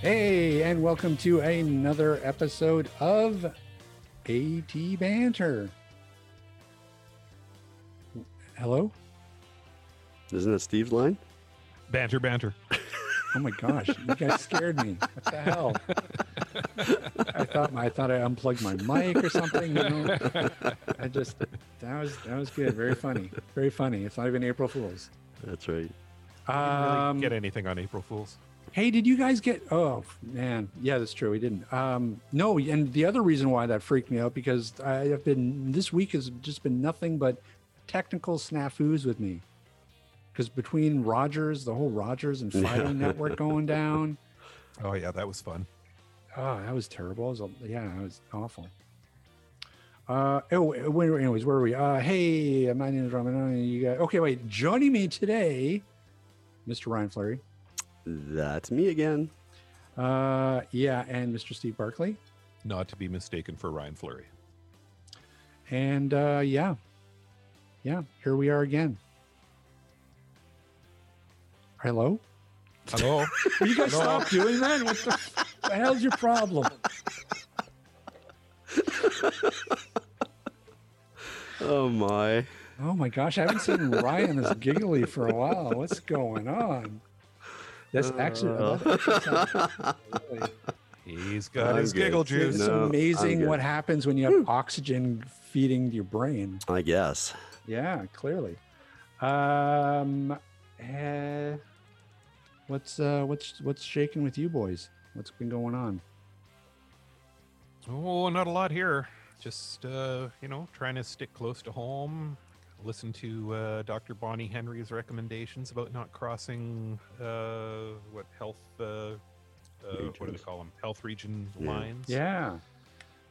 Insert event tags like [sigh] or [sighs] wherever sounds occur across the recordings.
Hey, and welcome to another episode of AT Banter. Hello? Isn't that Steve's line? Banter, banter. Oh my gosh, you guys scared me. What the hell? I thought I thought I unplugged my mic or something. You know? I just that was that was good. Very funny. Very funny. It's not even April Fools. That's right. Um, Get anything on April Fools? Hey, did you guys get? Oh man, yeah, that's true. We didn't. Um, no, and the other reason why that freaked me out because I have been this week has just been nothing but technical snafus with me. Because between Rogers, the whole Rogers and Fido network going down, [laughs] Oh yeah, that was fun. oh, that was terrible. Was, a- yeah, it was awful. Uh, oh, anyways, where are we? Uh, hey, my name is Raman. You got okay? Wait, joining me today, Mr. Ryan Fleury. That's me again. Uh, yeah, and Mr. Steve Barclay. Not to be mistaken for Ryan Fleury. And uh, yeah, yeah, here we are again. Hello? Hello. Will [laughs] you guys Hello? stop doing that? What the, the hell's your problem? Oh my. Oh my gosh, I haven't seen Ryan this giggly for a while. What's going on? That's actually, that actually sounds He's got I'm his good. giggle juice. it's No, amazing what happens when you have oxygen feeding your brain. I guess. Yeah, clearly. Um, eh, what's uh, what's what's shaking with you boys? What's been going on? Oh, not a lot here. Just uh, you know, trying to stick close to home. Listen to uh, Dr. Bonnie Henry's recommendations about not crossing uh, what health. Uh, uh, what do they call them? Health region Yeah. lines. Yeah,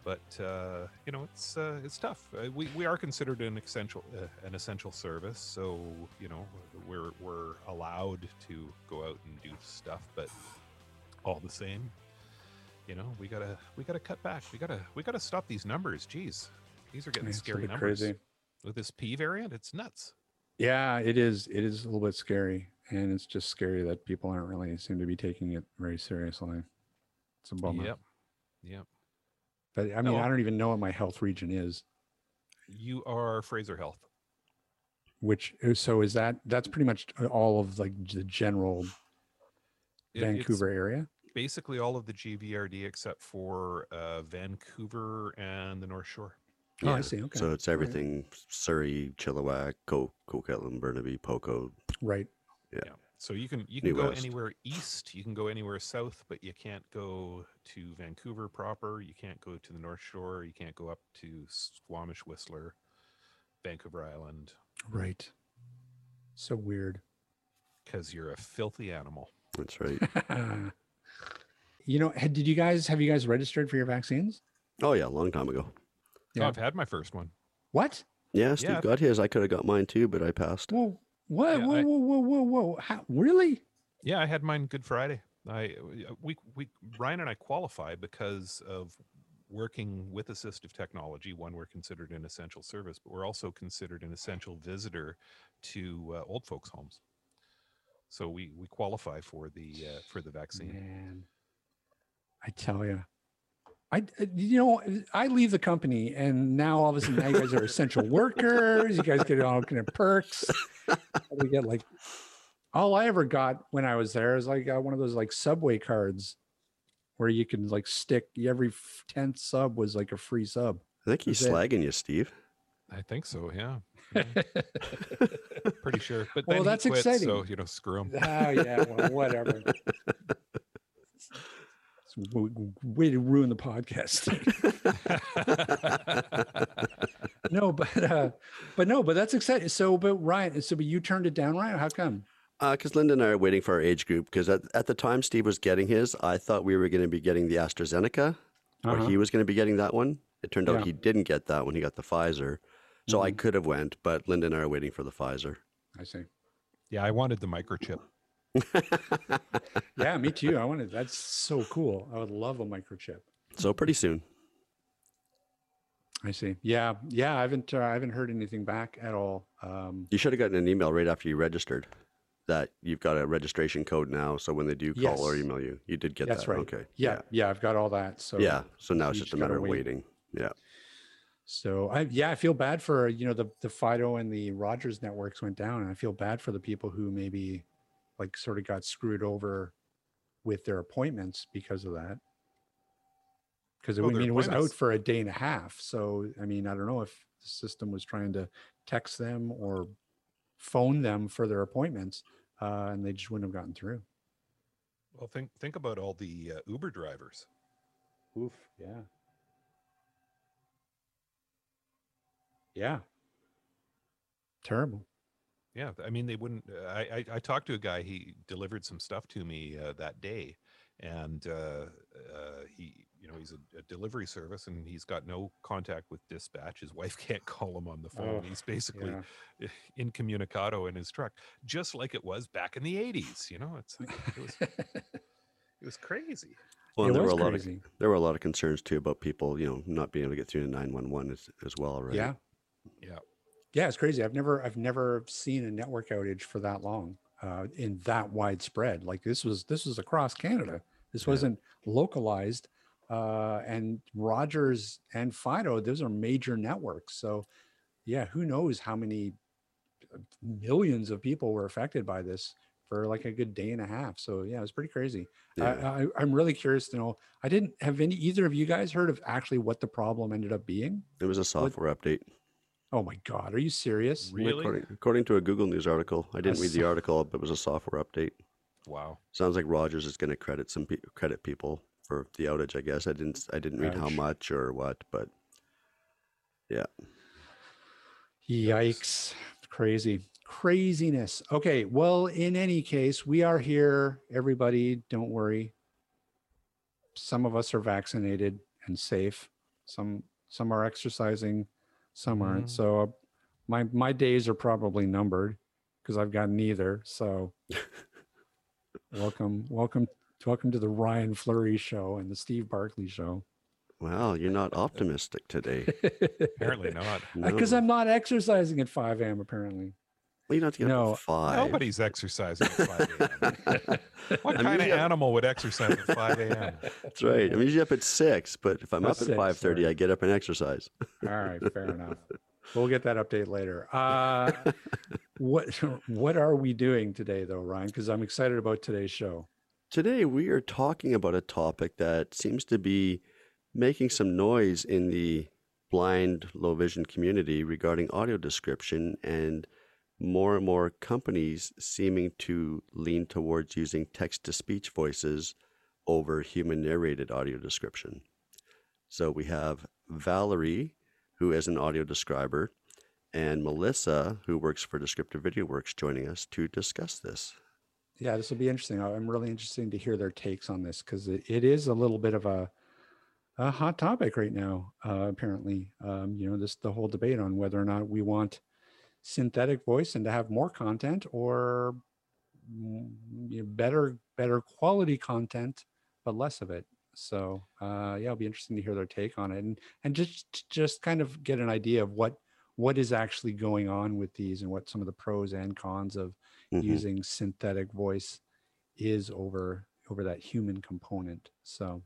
but uh, you know it's uh, it's tough. Uh, we, we are considered an essential uh, an essential service, so you know we're we're allowed to go out and do stuff, but all the same, you know we gotta we gotta cut back. We gotta we gotta stop these numbers. Jeez, these are getting it's scary numbers crazy. With this P variant. It's nuts. Yeah, it is. It is a little bit scary, and it's just scary that people aren't really seem to be taking it very seriously. It's a bummer. Yep, yep. But I mean, Oh. I don't even know what my health region is. You are Fraser Health. Which uh, so is that? That's pretty much all of like the general It- Vancouver area. basically all of the GVRD except for uh, Vancouver and the North Shore. Oh, I see, okay. So it's All right. everything Surrey, Chilliwack, Co- Coquitlam, Burnaby, Poco. Right. Yeah. Yeah. So you can you can New go West. anywhere east, you can go anywhere south, but you can't go to Vancouver proper. You can't go to the North Shore. You can't go up to Squamish, Whistler, Vancouver Island, Right. So weird. because you're a filthy animal. That's right. [laughs] you know, did you guys have you guys registered for your vaccines? oh yeah, a long time ago. Oh, Yeah. I've had my first one. What? Yeah, Steve Yeah. got his. I could have got mine too, but I passed. Whoa, what? Yeah, whoa, I- whoa, whoa, whoa, whoa! How, really? Yeah, I had mine Good Friday. I we we Ryan and I qualify because of working with assistive technology. One, we're considered an essential service, but we're also considered an essential visitor to uh, old folks' homes. So we we qualify for the uh, for the vaccine. Man, I tell you, I uh, you know I leave the company and now all of a sudden now you guys are essential workers. You guys get all kind of perks. We get like all I ever got when I was there is like uh, one of those like subway cards where you can like stick every tenth sub was like a free sub. I think he's That's it. slagging you, Steve. I think so. Yeah, Yeah, [laughs] pretty sure. But Well, then that's he quit, exciting. So you know, screw him. Oh yeah, well, whatever. [laughs] It's a w- w- way to ruin the podcast. [laughs] no, but uh, but no, but that's exciting. So, but Ryan, so but you turned it down, Ryan. How come? Because Linda and I are waiting for our age group. Because at, at the time Steve was getting his, I thought we were going to be getting the AstraZeneca or Uh-huh. he was going to be getting that one. It turned out Yeah. he didn't get that one. He got the Pfizer. So I Mhm. could have went, but Linda and I are waiting for the Pfizer. I see. Yeah, I wanted the microchip. [laughs] Yeah, me too. I wanted. That's so cool. I would love a microchip. so pretty soon. I see. Yeah, yeah. I haven't. Uh, I haven't heard anything back at all. Um, You should have gotten an email right after you registered that you've got a registration code now. So when they do call or email you, you did get that's that. right. Okay. Yeah, yeah. I've got all that. So Yeah. So now it's just a matter of wait. waiting. Yeah. So I yeah, I feel bad for you know the the Fido and the Rogers networks went down, and I feel bad for the people who maybe like sort of got screwed over with their appointments because of that. Because I Well, mean, it was out for a day and a half. So I mean, I don't know if the system was trying to text them or phone them for their appointments, uh, and they just wouldn't have gotten through. Well, think think about all the uh, Uber drivers. Oof. Yeah. Yeah. Terrible. Yeah, I mean they wouldn't. Uh, I, I I talked to a guy. He delivered some stuff to me uh, that day, and uh, uh, he, you know, he's a, a delivery service, and he's got no contact with dispatch. His wife [laughs] can't call him on the phone. Oh, he's basically Yeah. incommunicado in his truck, just like it was back in the '80s. You know, it's like, it was [laughs] it was crazy. Well, and there were a lot crazy. of there were a lot of concerns too about people, you know, not being able to get through to nine one one as as well, right? Yeah. Yeah. Yeah, it's crazy. I've never I've never seen a network outage for that long, uh, in that widespread. Like this was this was across Canada. This Yeah. wasn't localized. Uh, and Rogers and Fido, those are major networks. So yeah, who knows how many uh, millions of people were affected by this for like a good day and a half. So yeah, it was pretty crazy. Yeah. I, I'm really curious to know. I didn't have any either of you guys heard of actually what the problem ended up being. It was a software update. Oh my God, are you serious? Really? According, according to a Google News article, I didn't read the article, but it was a software update. Wow. Sounds like Rogers is going to credit some pe- credit people for the outage. I guess I didn't I didn't read how much or what, but yeah, Yikes. Crazy. Craziness. Okay. Well, in any case, we are here. Everybody, don't worry. Some of us are vaccinated and safe. Some some are exercising, some aren't. Mhm. So uh, my my days are probably numbered because I've got neither. So [laughs] welcome, welcome, welcome to the Ryan Fleury show and the Steve Barclay show. Wow, you're not optimistic today. [laughs] Apparently not. Because No. I'm not exercising at 5 a.m. apparently. Well, you don't have to get No, up at five. Nobody's exercising at 5 a.m. [laughs] What I'm kind of up- animal would exercise at 5 a.m.? That's right. I'm usually up at six, but if I'm At up at five thirty, right. I get up and exercise. All right, fair [laughs] enough. We'll get that update later. Uh, what what are we doing today, though, Ryan? Because I'm excited about today's show. Today we are talking about a topic that seems to be making some noise in the blind low vision community regarding audio description and more and more companies seeming to lean towards using text to speech voices over human narrated audio description. So we have Valerie, who is an audio describer, and Melissa, who works for Descriptive Video Works, joining us to discuss this. Yeah, this will be interesting. I'm really interested to hear their takes on this because it, it is a little bit of a a hot topic right now. Uh, apparently, um, you know, this the whole debate on whether or not we want synthetic voice and to have more content or mm, you know, better better quality content but less of it. So uh, yeah, it'll be interesting to hear their take on it and and just just kind of get an idea of what what is actually going on with these and what some of the pros and cons of Mhm. using synthetic voice is over over that human component. So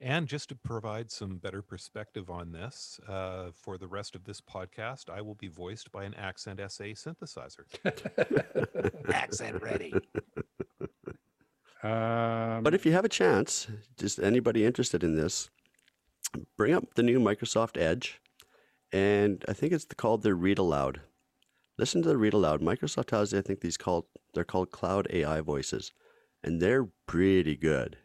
And just to provide some better perspective on this, uh, for the rest of this podcast, I will be voiced by an Accent SA synthesizer. [laughs] Accent ready. um, But if you have a chance, just anybody interested in this, bring up the new Microsoft Edge, and I think it's called the Read Aloud. Listen to the Read Aloud. Microsoft has, I think these called they're called Cloud AI voices, and they're pretty good.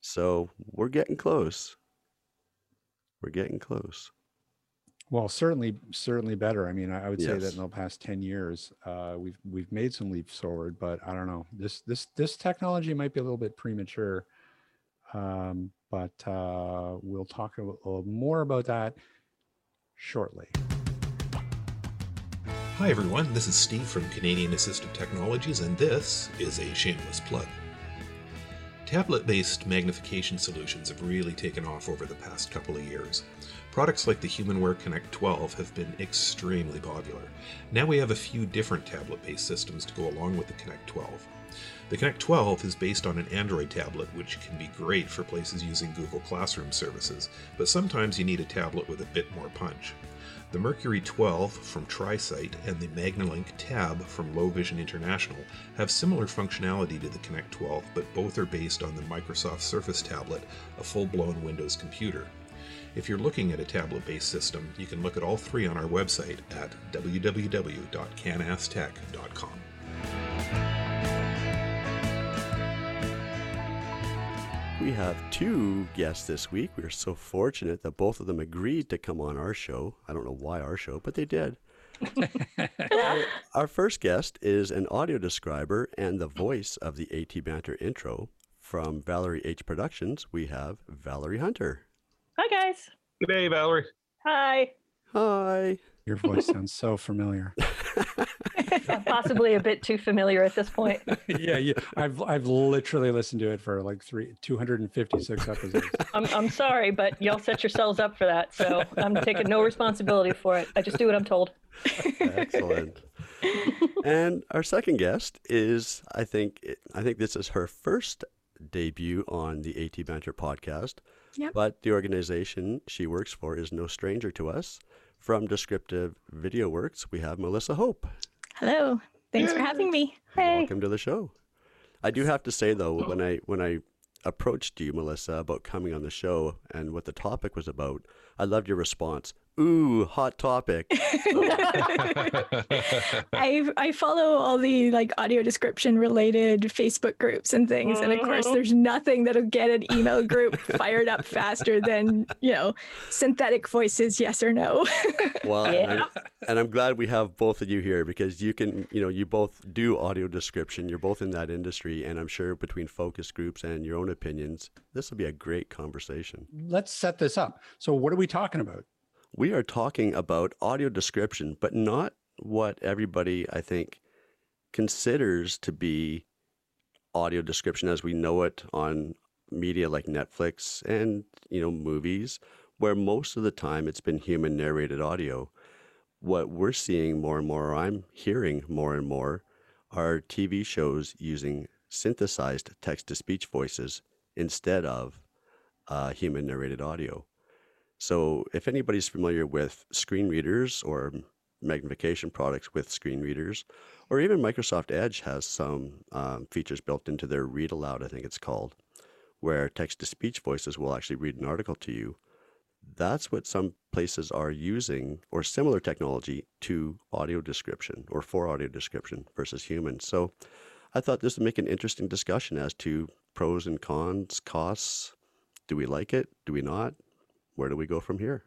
So we're getting close. We're getting close. well, certainly certainly better. I mean, I, I would say that in the past ten years, uh, we've we've made some leaps forward. But I don't know this this this technology might be a little bit premature. Um, but uh, we'll talk a little more about that shortly. Hi, everyone. This is Steve from Canadian Assistive Technologies, and this is a shameless plug. Tablet based magnification solutions have really taken off over the past couple of years. Products like the HumanWare Connect 12 have been extremely popular. Now we have a few different tablet based systems to go along with the Connect 12. The Connect 12 is based on an Android tablet, which can be great for places using Google Classroom services, but sometimes you need a tablet with a bit more punch. The Mercury 12 from TriSight and the MagnaLink Tab from Low Vision International have similar functionality to the Connect 12, but both are based on the Microsoft Surface tablet, a full blown Windows computer. If you're looking at a tablet based system, you can look at all three on our website at www.canastech.com. We have two guests this week. We are so fortunate that both of them agreed to come on our show. I don't know why our show, but they did. [laughs] our first guest is an audio describer and the voice of the AT Banter intro. From Valerie H Productions, we have Valerie Hunter. Hi, guys. Good day, Valerie. Hi. Hi. Your voice sounds so familiar. [laughs] [laughs] Possibly a bit too familiar at this point. [laughs] yeah, yeah. I've I've literally listened to it for like three two hundred and fifty six episodes. [laughs] I'm I'm sorry, but y'all set yourselves up for that, so I'm taking no responsibility for it. I just do what I'm told. Excellent. and our second guest is, I think, I think this is her first debut on the AT Banter podcast. Yep. But the organization she works for is no stranger to us. From Descriptive Video Works, we have Melissa Hope. Hello. Thanks for having me. Hey. Welcome to the show. I do have to say though, when I when I approached you, Melissa, about coming on the show and what the topic was about, I loved your response. Ooh, hot topic. [laughs] [laughs] I I follow all the like audio description related Facebook groups and things, and of course, there's mm-hmm. nothing that'll get an email group fired up faster than you know synthetic voices, yes or no. Well, [laughs] and, Yeah. I'm, and I'm glad we have both of you here because you can, you know, you both do audio description. You're both in that industry, and I'm sure between focus groups and your own opinions, this will be a great conversation. Let's set this up. So, what are we talking about? We are talking about audio description, but not what everybody, I think, considers to be audio description as we know it on media like Netflix and, you know, movies, where most of the time it's been human narrated audio. What we're seeing more and more, or I'm hearing more and more, are TV shows using synthesized text to speech voices instead of uh, human narrated audio. So, if anybody's familiar with screen readers or magnification products with screen readers, or even Microsoft Edge has some um, features built into their read aloud, I think it's called, where text to speech voices will actually read an article to you. That's what some places are using, or similar technology to audio description or for audio description versus human. So, I thought this would make an interesting discussion as to pros and cons, costs. Do we like it? Do we not? Where do we go from here?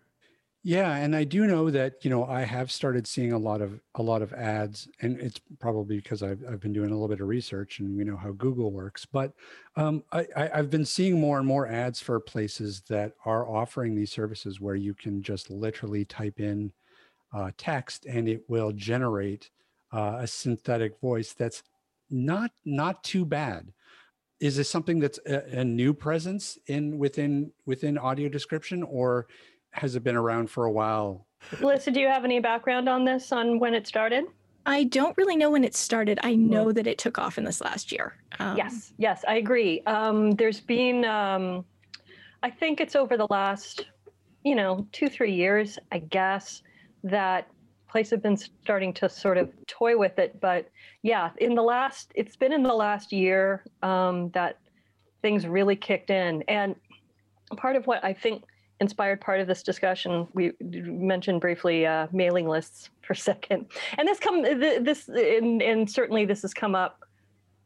Yeah, and I do know that you know I have started seeing a lot of a lot of ads, and it's probably because I've I've been doing a little bit of research, and we know how Google works. But um, I, I I've been seeing more and more ads for places that are offering these services where you can just literally type in uh, text, and it will generate uh, a synthetic voice that's not not too bad. Is this something that's a, a new presence in within within audio description, or has it been around for a while? Melissa, do you have any background on this, on when it started? I don't really know when it started. I know that it took off in this last year. Um, yes, yes, I agree. Um, there's been, um, I think it's over the last, you know, two, three years, I guess, that places have been starting to sort of toy with it. But yeah, in the last, it's been in the last year um, that things really kicked in. And part of what I think inspired part of this discussion, we mentioned briefly uh, mailing lists [laughs] for a second. And this come, this, and, and certainly this has come up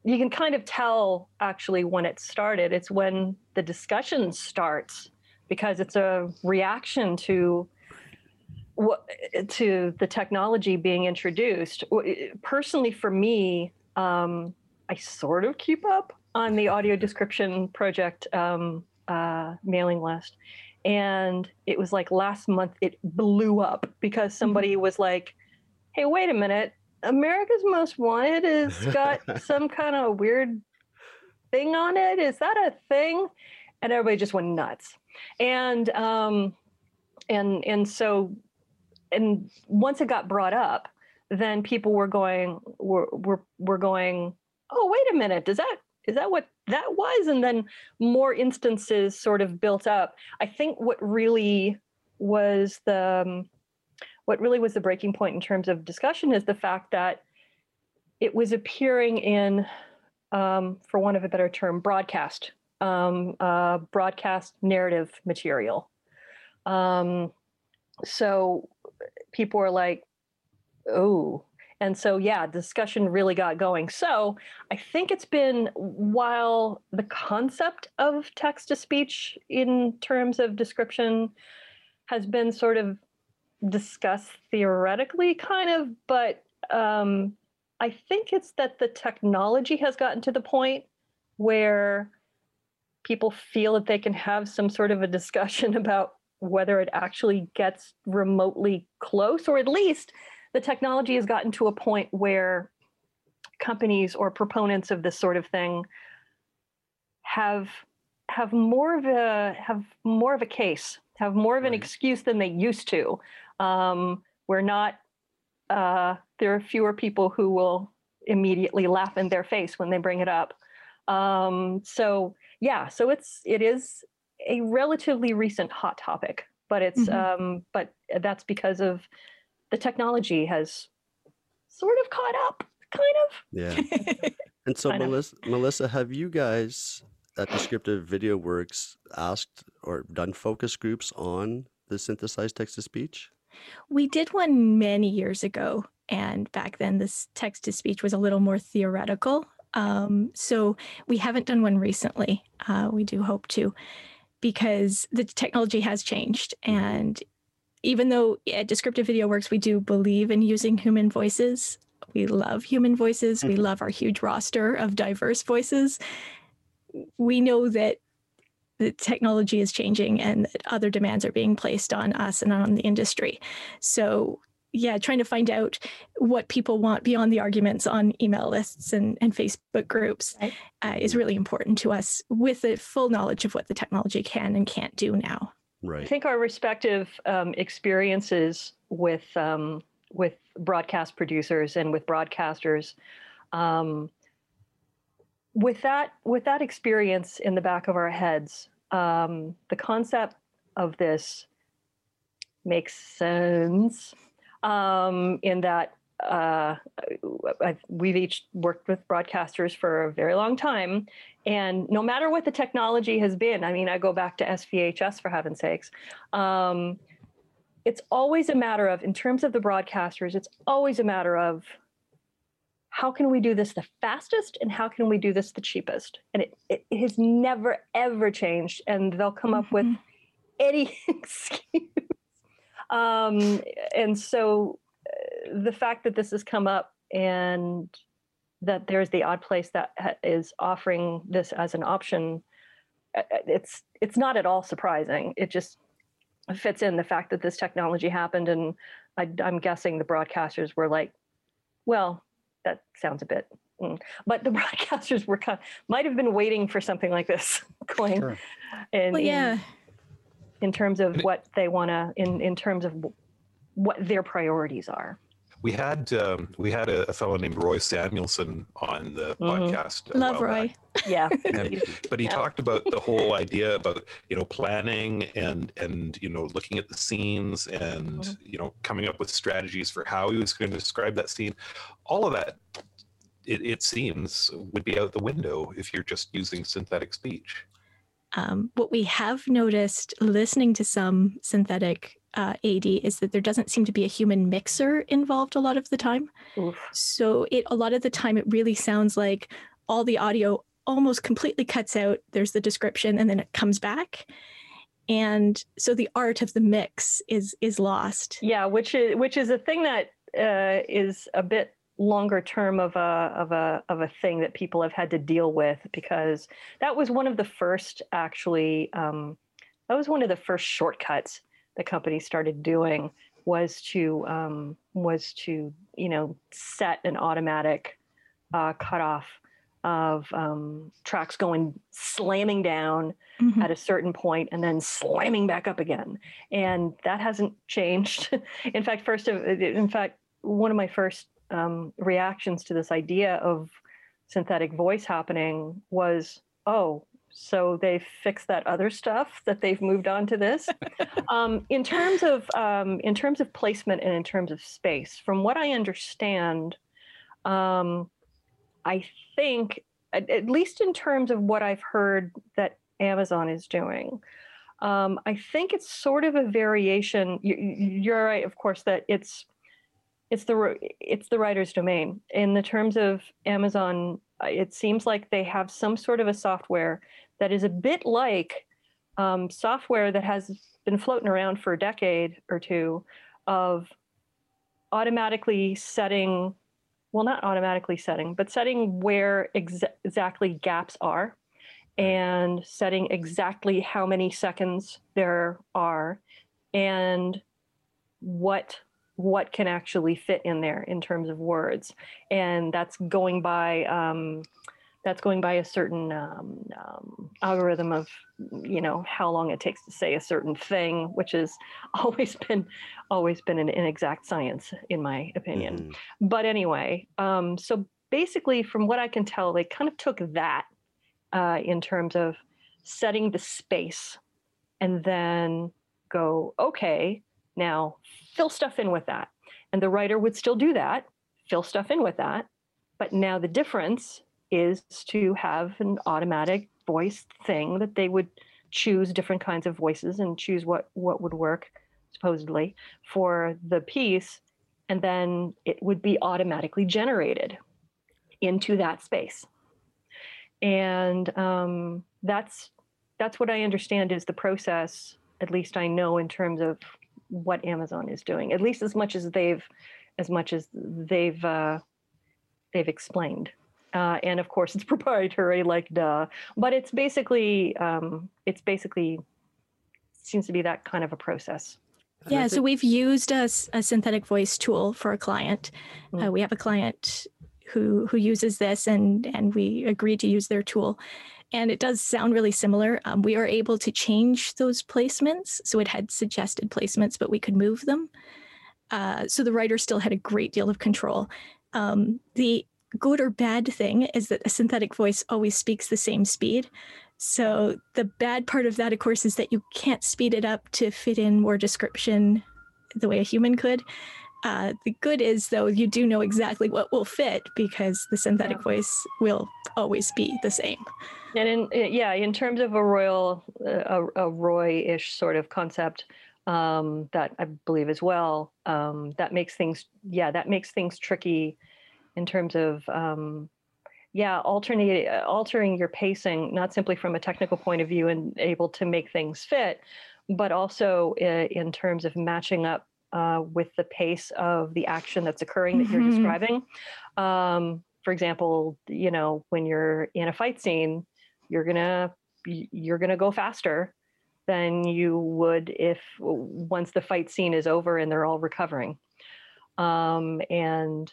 you can kind of tell actually when it started. It's when the discussion starts because it's a reaction to to the technology being introduced. Personally, for me, um, I sort of keep up on the audio description project um, uh, mailing list, and it was like last month it blew up because somebody was like, "Hey, wait a minute! America's Most Wanted has got [laughs] some kind of weird thing on it. Is that a thing?" And everybody just went nuts. And um, and and so and once it got brought up, then people were going were were, were going, oh wait a minute, does that is that what that was? And then more instances sort of built up. I think what really was the um, what really was the breaking point in terms of discussion is the fact that it was appearing in, um, for want of a better term, broadcast um, uh, broadcast narrative material. Um, so people were like, oh. And so, yeah, discussion really got going. So I think it's been while the concept of text to speech in terms of description has been sort of discussed theoretically, kind of, but um, I think it's that the technology has gotten to the point where people feel that they can have some sort of a discussion [laughs] about whether it actually gets remotely close, or at least the technology has gotten to a point where companies or proponents of this sort of thing have have more of a have more of a case, have more of an Right. excuse than they used to. Um, we're not. Uh, there are fewer people who will immediately laugh in their face when they bring it up. Um, so yeah, so it's it is a relatively recent hot topic, but it's Mhm. um, but that's because of the technology has sort of caught up, kind of. Yeah. [laughs] And so, Melissa, Melissa, have you guys at Descriptive Video Works asked or done focus groups on the synthesized text to speech? We did one many years ago, and back then this text to speech was a little more theoretical. Um, so we haven't done one recently. Uh, we do hope to, because the technology has changed. Mm-hmm. And even though at Descriptive Video Works we do believe in using human voices, we love human voices. We mm-hmm. love our huge roster of diverse voices. We know that the technology is changing and that other demands are being placed on us and on the industry. So, yeah, trying to find out what people want beyond the arguments on email lists and, and Facebook groups Right. uh, is really important to us with the full knowledge of what the technology can and can't do now. Right. I think our respective um, experiences with um, with broadcast producers and with broadcasters, um, with that with that experience in the back of our heads, um, the concept of this makes sense. Um, in that uh, I've, we've each worked with broadcasters for a very long time, and no matter what the technology has been, I mean, I go back to SVHS for heaven's sakes. Um, it's always a matter of, in terms of the broadcasters, it's always a matter of how can we do this the fastest and how can we do this the cheapest? And it, it, it has never, ever changed. And they'll come up with Mhm. any [laughs] excuse. Um, and so uh, the fact that this has come up and that there's the odd place that ha- is offering this as an option, uh, uh, it's it's not at all surprising. It just fits in the fact that this technology happened, and I, I'm guessing the broadcasters were like, "Well, that sounds a bit." mm." But the [laughs] broadcasters were kind of, might have been waiting for something like this [laughs] going, Sure. in, Well, in- yeah. In terms of what they want to, in in terms of what their priorities are. We had um, we had a, a fellow named Roy Samuelson on the Mhm. podcast. Love Roy. back. Yeah, [laughs] And- but he Yeah. talked about the whole idea about you know planning and and you know looking at the scenes and Mhm. you know coming up with strategies for how he was going to describe that scene all of that it, it seems would be out the window if you're just using synthetic speech Um, what we have noticed listening to some synthetic uh, AD is that there doesn't seem to be a human mixer involved a lot of the time. Oof. So it a lot of the time it really sounds like all the audio almost completely cuts out. There's the description and then it comes back. And so the art of the mix is is lost. yeah, which is which is a thing that uh, is a bit longer term of a of a of a thing that people have had to deal with because that was one of the first actually um, that was one of the first shortcuts the company started doing was to um, was to you know set an automatic uh, cutoff of um, tracks going slamming down Mhm. at a certain point and then slamming back up again and that hasn't changed [laughs] in fact first of in fact one of my first um, reactions to this idea of synthetic voice happening was oh so they fixed that other stuff [laughs] that they've moved on to this? [laughs] Um, in terms of um, in terms of placement and in terms of space from what i understand um, i think at, at least in terms of what i've heard that amazon is doing um, i think it's sort of a variation you, you- you're right of course that it's it's the it's the writer's domain. In the terms of amazon uh, it seems like they have some sort of a software that is a bit like um, software that has been floating around for a decade or two of automatically setting well not automatically setting but setting where exa- exactly gaps are and setting exactly how many seconds there are and what what can actually fit in there in terms of words and that's going by um, that's going by a certain um, um, algorithm of you know how long it takes to say a certain thing which has [laughs] always been always been an inexact science in my opinion Mhm. but anyway um, so basically from what i can tell they kind of took that uh, in terms of setting the space and then go okay now fill stuff in with that. And the writer would still do that fill stuff in with that. But now the difference is to have an automatic voice thing that they would choose different kinds of voices and choose what what would work supposedly for the piece. And then it would be automatically generated into that space. And um, that's that's what i understand is the process at least i know in terms of what amazon is doing at least as much as they've as much as they've uh, they've explained uh, and of course it's [laughs] proprietary like duh but it's basically um, it's basically seems to be that kind of a process Yeah, so we've used a synthetic voice tool for a client. Uh, Mm. we have a client who who uses this, and and we agreed to use their tool, and it does sound really similar. Um, we are able to change those placements, so it had suggested placements, but we could move them. Uh, so the writer still had a great deal of control. Um, the good or bad thing is that a synthetic voice always speaks the same speed. So the bad part of that, of course, is that you can't speed it up to fit in more description the way a human could. Uh, the good is, though, you do know exactly what will fit because the synthetic Yeah. voice will always be the same. And in uh, yeah, in terms of a royal, uh, a, a Roy-ish sort of concept, um, that I believe as well, um, that makes things yeah, that makes things tricky in terms of um, yeah, alternate altering your pacing, not simply from a technical point of view and able to make things fit, but also uh, in terms of matching up uh, with the pace of the action that's occurring that you're Mhm. describing. Um, for example, you know, when you're in a fight scene, you're gonna you're gonna go faster than you would if once the fight scene is over and they're all recovering. Um, and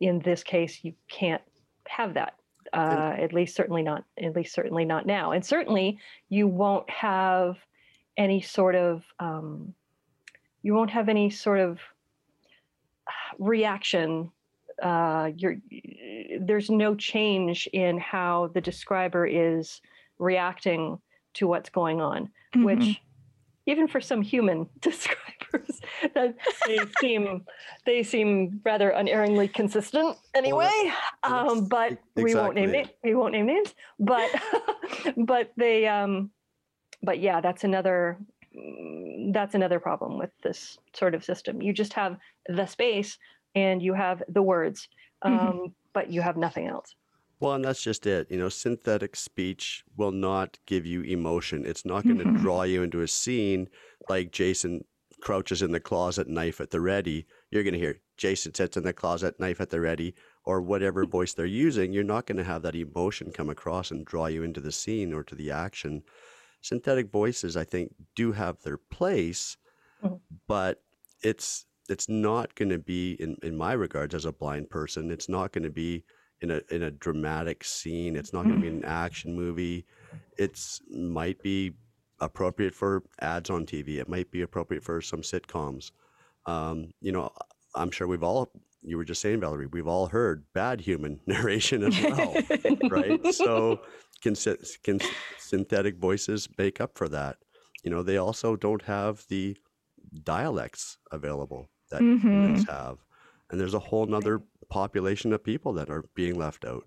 in this case, you can't have that. Uh, at least certainly not. At least certainly not now. And certainly you won't have any sort of um, you won't have any sort of reaction uh, you're, there's no change in how the describer is reacting to what's going on, Mhm. which even for some human [laughs] describers, that they [laughs] seem they seem rather unerringly consistent anyway. well, um, but e- we won't name exactly. it. We won't name names. But [laughs] but they um, but yeah, that's another mm, that's another problem with this sort of system. You just have the space and you have the words, um, Mhm. but you have nothing else. Well, and that's just it. You know, synthetic speech will not give you emotion. It's not going to Mhm. draw you into a scene like Jason crouches in the closet, knife at the ready, you're going to hear Jason sits in the closet, knife at the ready, or whatever voice they're using. You're not going to have that emotion come across and draw you into the scene or to the action. Synthetic voices, I think, do have their place, Mhm. but it's it's not going to be in, in my regards as a blind person it's not going to be in a in a dramatic scene it's not going to be an action movie it's might be appropriate for ads on tv it might be appropriate for some sitcoms. Um, you know i'm sure we've all you were just saying valerie we've all heard bad human [laughs] narration as well right? So can, can synthetic voices make up for that? You know they also don't have the dialects available that humans have and there's a whole nother population of people that are being left out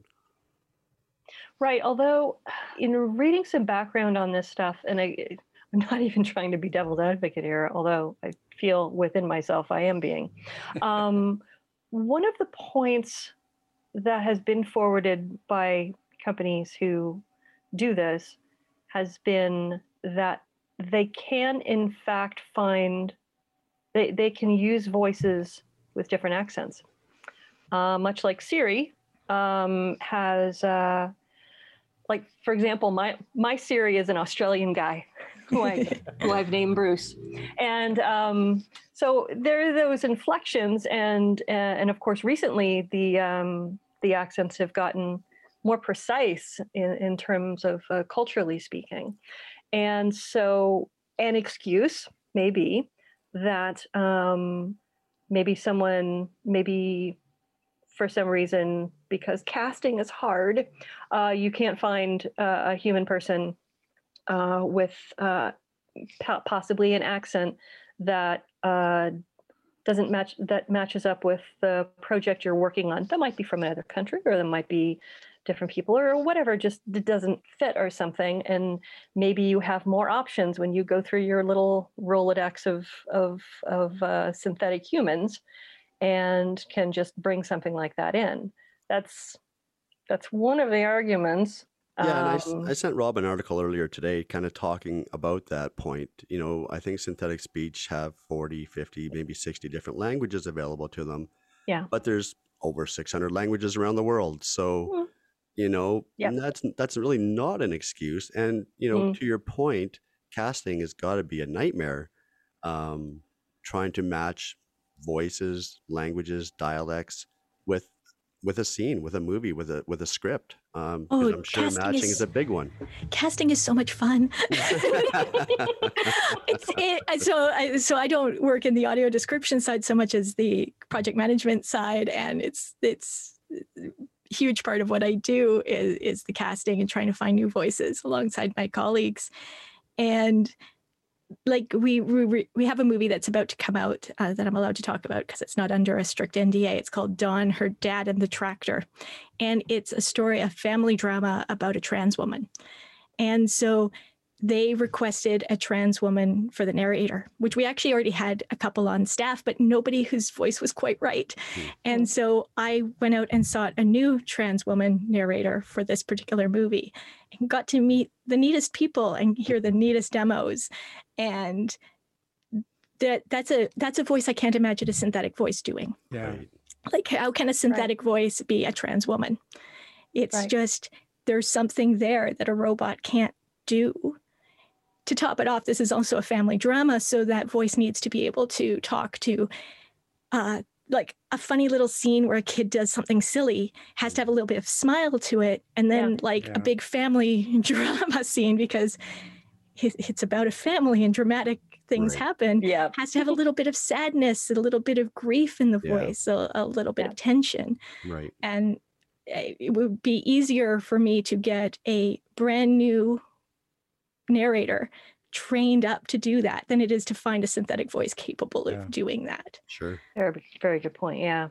Right. Although, in reading some background on this stuff, and I, I'm not even trying to be devil's advocate here, although I feel within myself I am being. Um, [laughs] one of the points that has been forwarded by companies who do this has been that they can, in fact, find they, they can use voices with different accents. Uh, much like Siri um, has. Uh, like for example my my siri is an australian guy [laughs] who i [laughs] who i've named bruce and um, so there are those inflections and uh, and of course recently the um, the accents have gotten more precise in, in terms of uh, culturally speaking and so an excuse may be that um, maybe someone maybe for some reason because casting is hard uh, you can't find uh, a human person uh, with uh, possibly an accent that uh, doesn't match that matches up with the project you're working on. That might be from another country, or that might be different people, or whatever. Just doesn't fit or something. And maybe you have more options when you go through your little rolodex of of of uh, synthetic humans, and can just bring something like that in. That's that's one of the arguments. Yeah, and I Um, I, sent Rob an article earlier today kind of talking about that point. You know, I think synthetic speech have 40, 50, maybe 60 different languages available to them. Yeah. But there's over 600 languages around the world. So, Mm. You know, Yep. that's that's really not an excuse. And, you know, Mm. to your point, casting has got to be a nightmare um, trying to match voices, languages, dialects with with a scene, with a movie, with a with a script. Um, Oh, I'm sure casting matching is is- a big one. Casting is so much fun. [laughs] it's it, so I, so I don't work in the audio description side so much as the project management side, and it's it's huge part of what I do is is the casting and trying to find new voices alongside my colleagues, and like we we we have a movie that's about to come out uh, that I'm allowed to talk about because it's not under a strict NDA. It's called Dawn, Her Dad, and the Tractor, and it's a story, a family drama about a trans woman. And so they requested a trans woman for the narrator, which we actually already had a couple on staff, but nobody whose voice was quite right. Hmm. And so I went out and sought a new trans woman narrator for this particular movie and got to meet the neatest people and hear the neatest demos. And that that's a that's a voice I can't imagine a synthetic voice doing Yeah. Like how can a synthetic voice be a trans woman it's Right. just there's something there that a robot can't do to top it off this is also a family drama so that voice needs to be able to talk to uh like a funny little scene where a kid does something silly has to have a little bit of smile to it and then like Yeah. a big family [laughs] drama scene because it's about a family and dramatic things Right. happen yeah. has to have a little bit of sadness, a little bit of grief in the Yeah. voice, a, a little bit Yeah. of tension. Right. And uh, it would be easier for me to get a brand new narrator trained up to do that than it is to find a synthetic voice capable of doing that. Sure. Very, very good point. Yeah,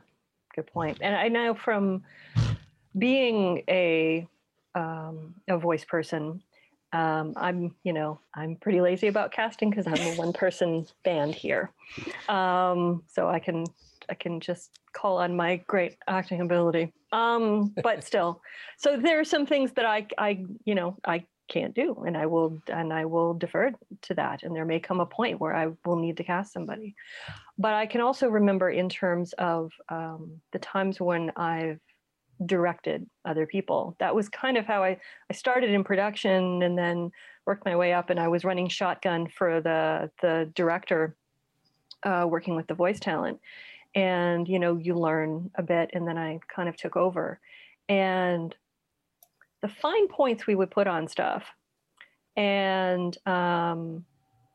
good point. And I know from being a um, a voice person, um, I'm you know I'm pretty lazy about casting because I'm a one person band here, um, so I can I can just call on my great acting ability. Um, but still, so there are some things that I I you know I can't do and i will and i will defer to that and there may come a point where i will need to cast somebody. But i can also remember in terms of um, the times when i've directed other people. That was kind of how i i started in production and then worked my way up and i was running shotgun for the the director uh, working with the voice talent. And you know you learn a bit and then i kind of took over. And the fine points we would put on stuff. And um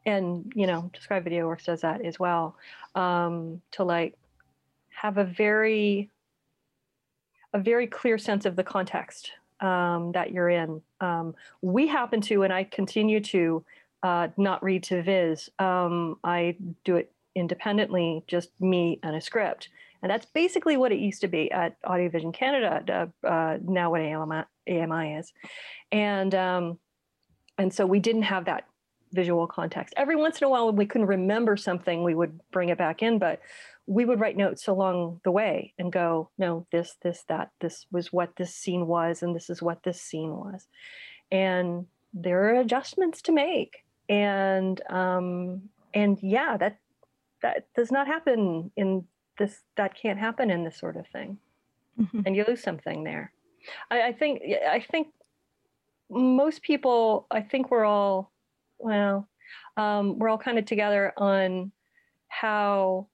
and you know Descriptive Video Works does that as well um to like have a very a very clear sense of the context um, that you're in. Um, we happen to and i continue to uh, not read to viz. Um, i do it independently just me and a script and that's basically what it used to be at Audiovision Canada, uh, uh, now what AMI, AMI is. And, um, and so we didn't have that visual context. Every once in a while, when we couldn't remember something, we would bring it back in, but we would write notes along the way and go, no, this, this, that, this was what this scene was, and this is what this scene was. And there are adjustments to make. And, um, and yeah, that, that does not happen in this that can't happen in this sort of thing mm-hmm. and you lose something there I, I, think i think most people i think we're all well um, we're all kind of together on how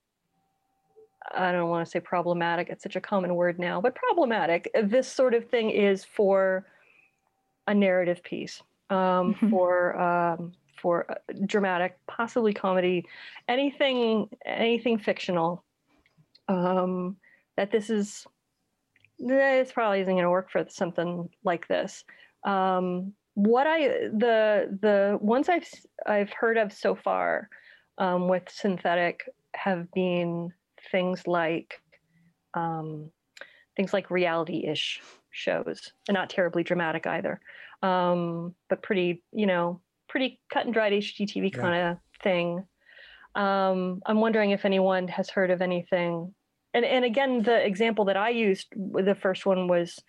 i don't want to say problematic it's such a common word now but problematic this sort of thing is for a narrative piece um, mm-hmm. for um, for dramatic possibly comedy anything anything fictional um, that this is this probably isn't going to work for something like this. Um, what I the the ones I've I've heard of so far um, with synthetic have been things like um, things like reality-ish shows, and not terribly dramatic either, um, but pretty you know pretty cut and dried HGTV kind of thing. Um, I'm wondering if anyone has heard of anything and and again, the example that I used, the first one was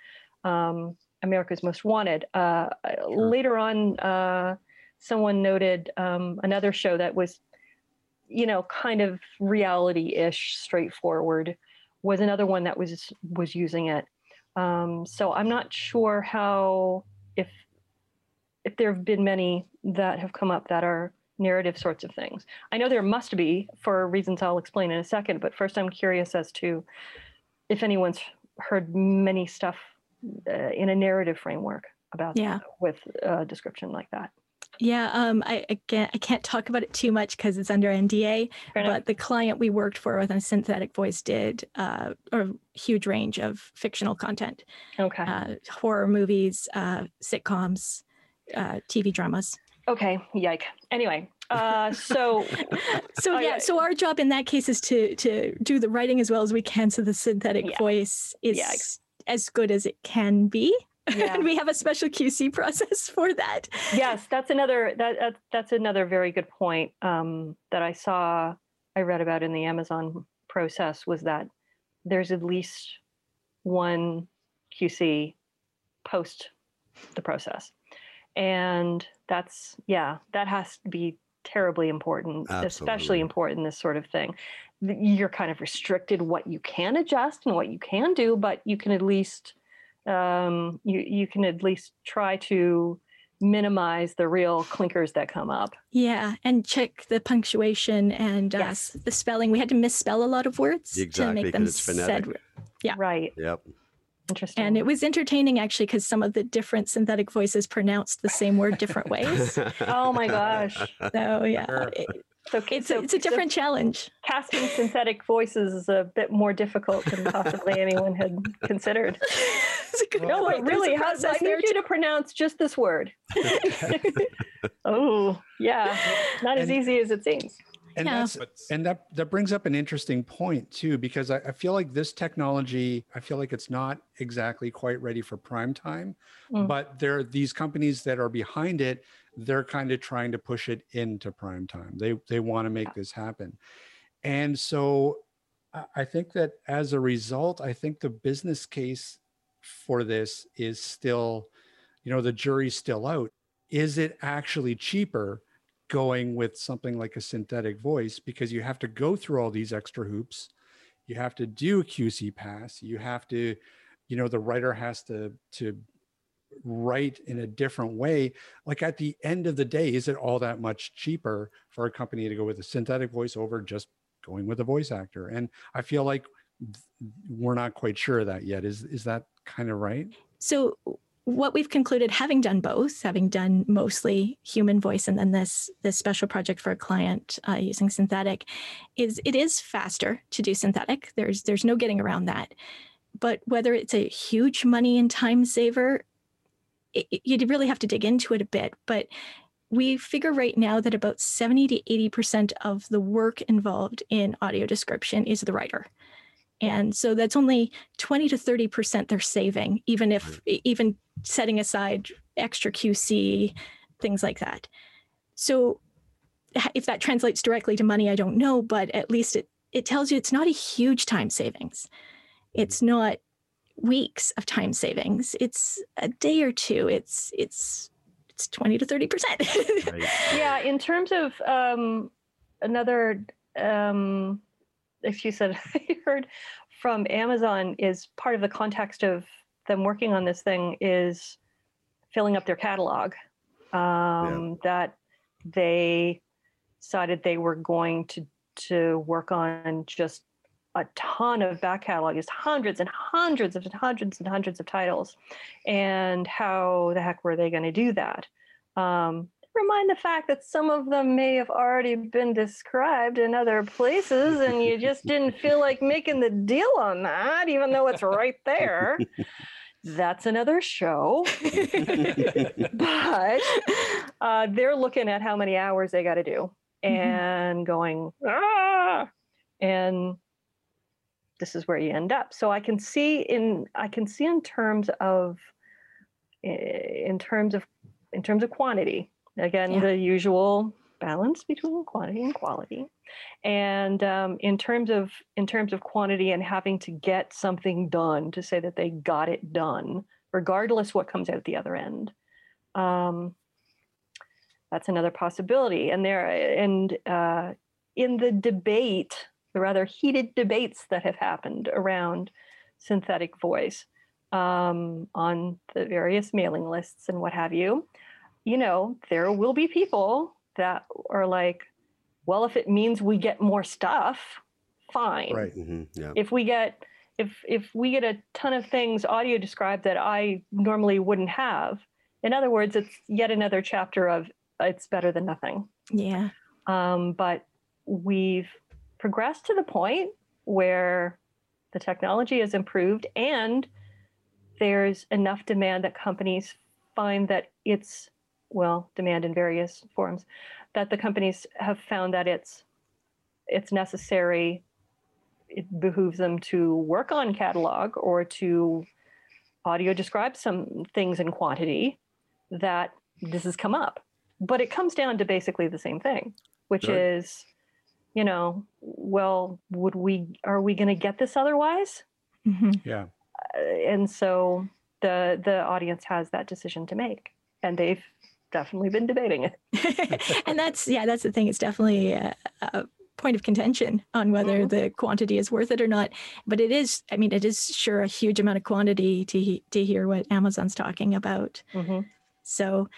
um, America's Most Wanted. Uh, sure. Later on, uh, someone noted um, another show that was, you know, kind of reality-ish, straightforward. Was another one that was was using it. Um, so I'm not sure how if if there have been many that have come up that are narrative sorts of things. I know there must be for reasons I'll explain in a second, but first I'm curious as to if anyone's heard many stuff uh, in a narrative framework about yeah. with a description like that. Yeah, um, I again I can't talk about it too much because it's under NDA. but the client we worked for with a synthetic voice did uh, a huge range of fictional content. Okay. Uh, horror movies, uh, sitcoms, uh, TV dramas. Okay, yike. Anyway, uh, so [laughs] so yeah, so our job in that case is to to do the writing as well as we can, so the synthetic yeah. voice is as good as it can be. Yeah. and [laughs] we have a special QC process for that. Yes, that's another that, that that's another very good point um, that I saw I read about in the Amazon process was that there's at least one QC post the process and that's yeah that has to be terribly important Absolutely. especially important in this sort of thing you're kind of restricted what you can adjust and what you can do but you can at least um, you you can at least try to minimize the real clinkers that come up. Yeah, and check the punctuation and uh, yes. the spelling. We had to misspell a lot of words exactly, to make them said. Yeah, right. Yep. Interesting. And it was entertaining actually because some of the different synthetic voices pronounced the same word different ways. oh my gosh. So yeah. It, so, it's, so, a, it's a different so challenge. Casting synthetic voices is a bit more difficult than possibly anyone had considered. [laughs] no, wait, really, how, I need you to pronounce just this word. [laughs] [laughs] oh, yeah, not as easy as it seems and yeah. that's and that that brings up an interesting point too because I, I, feel like this technology i feel like it's not exactly quite ready for prime time mm. but there are these companies that are behind it they're kind of trying to push it into prime time they they want to make this happen and so i think that as a result i think the business case for this is still you know the jury's still out is it actually cheaper going with something like a synthetic voice because you have to go through all these extra hoops. You have to do a qc pass. You have to you know the writer has to to write in a different way. Like at the end of the day is it all that much cheaper for a company to go with a synthetic voice over just going with a voice actor? And i feel like we're not quite sure of that yet. Is is that kind of right? So what we've concluded having done both having done mostly human voice and then this this special project for a client uh, using synthetic is it is faster to do synthetic. There's there's no getting around that. But whether it's a huge money and time saver it, you really have to dig into it a bit. But we figure right now that about 70 to 80% of the work involved in audio description is the writer and so that's only 20 to 30% they're saving even if even setting aside extra qc things like that. So if that translates directly to money i don't know but at least it it tells you it's not a huge time savings. It's not weeks of time savings. It's a day or two. It's it's it's 20 to 30 percent. [laughs] Yeah in terms of um another um if you said [laughs] I heard from Amazon is part of the context of them working on this thing is filling up their catalog. Um, yeah. That they decided they were going to to work on just a ton of back catalog is hundreds and hundreds of hundreds and hundreds of titles and how the heck were they going to do that um, mind the fact that some of them may have already been described in other places and you just didn't feel like [laughs] making the deal on that, even though it's right there. That's another show. [laughs] but uh, they're looking at how many hours they got to do mm-hmm. and going, ah, and this is where you end up. So I can see in I can see in terms of in terms of in terms of quantity Again, yeah. the usual balance between quantity and quality. And um, in terms of in terms of quantity and having to get something done to say that they got it done, regardless what comes out the other end. Um, that's another possibility. And there and uh, in the debate, the rather heated debates that have happened around synthetic voice um, on the various mailing lists and what have you you know, there will be people that are like, well, if it means we get more stuff, fine. Right. Mm-hmm. Yeah. If we get if if we get a ton of things audio described that I normally wouldn't have, in other words, it's yet another chapter of it's better than nothing. Yeah. Um, but we've progressed to the point where the technology has improved and there's enough demand that companies find that it's well, demand in various forms, that the companies have found that it's it's necessary, it behooves them to work on catalog or to audio describe some things in quantity that this has come up. But it comes down to basically the same thing, which right. is, you know, well, would we are we going to get this otherwise? Mm-hmm. Yeah. Uh, and so the the audience has that decision to make, and they've definitely been debating it. [laughs] and that's yeah, that's the thing. It's definitely a, a point of contention on whether mm-hmm. the quantity is worth it or not. But it is. I mean, it is sure a huge amount of quantity to to hear what Amazon's talking about. Mm-hmm. So,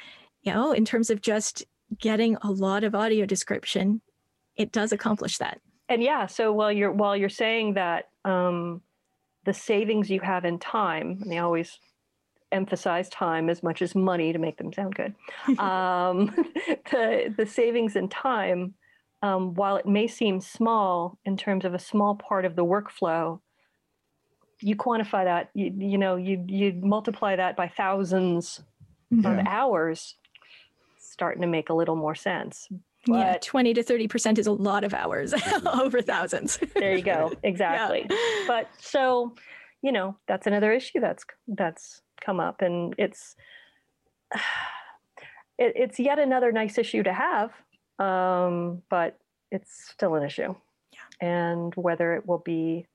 you know, in terms of just getting a lot of audio description, it does accomplish that. And yeah, so while you're while you're saying that um, the savings you have in time, and they always emphasize time as much as money to make them sound good. [laughs] um, [laughs] the the savings in time, um, while it may seem small in terms of a small part of the workflow, you quantify that. You you know you you multiply that by thousands yeah. of hours, starting to make a little more sense. But, yeah, 20 to 30% is a lot of hours [laughs] over thousands. there you go. Exactly. Yeah. But so, you know, that's another issue that's that's come up and it's [sighs] it, it's yet another nice issue to have um, but it's still an issue yeah. and whether it will be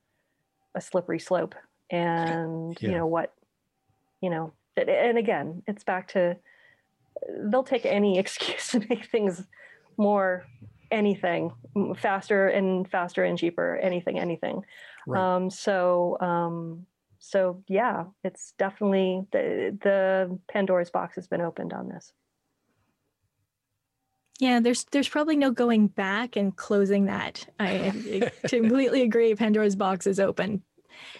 a slippery slope and yeah. you know what you know and again it's back to they'll take any [laughs] excuse to make things more anything faster and faster and cheaper anything anything Right. um so um so yeah it's definitely the the pandora's box has been opened on this Yeah, there's there's probably no going back and closing that. I, I [laughs] completely agree. Pandora's box is open.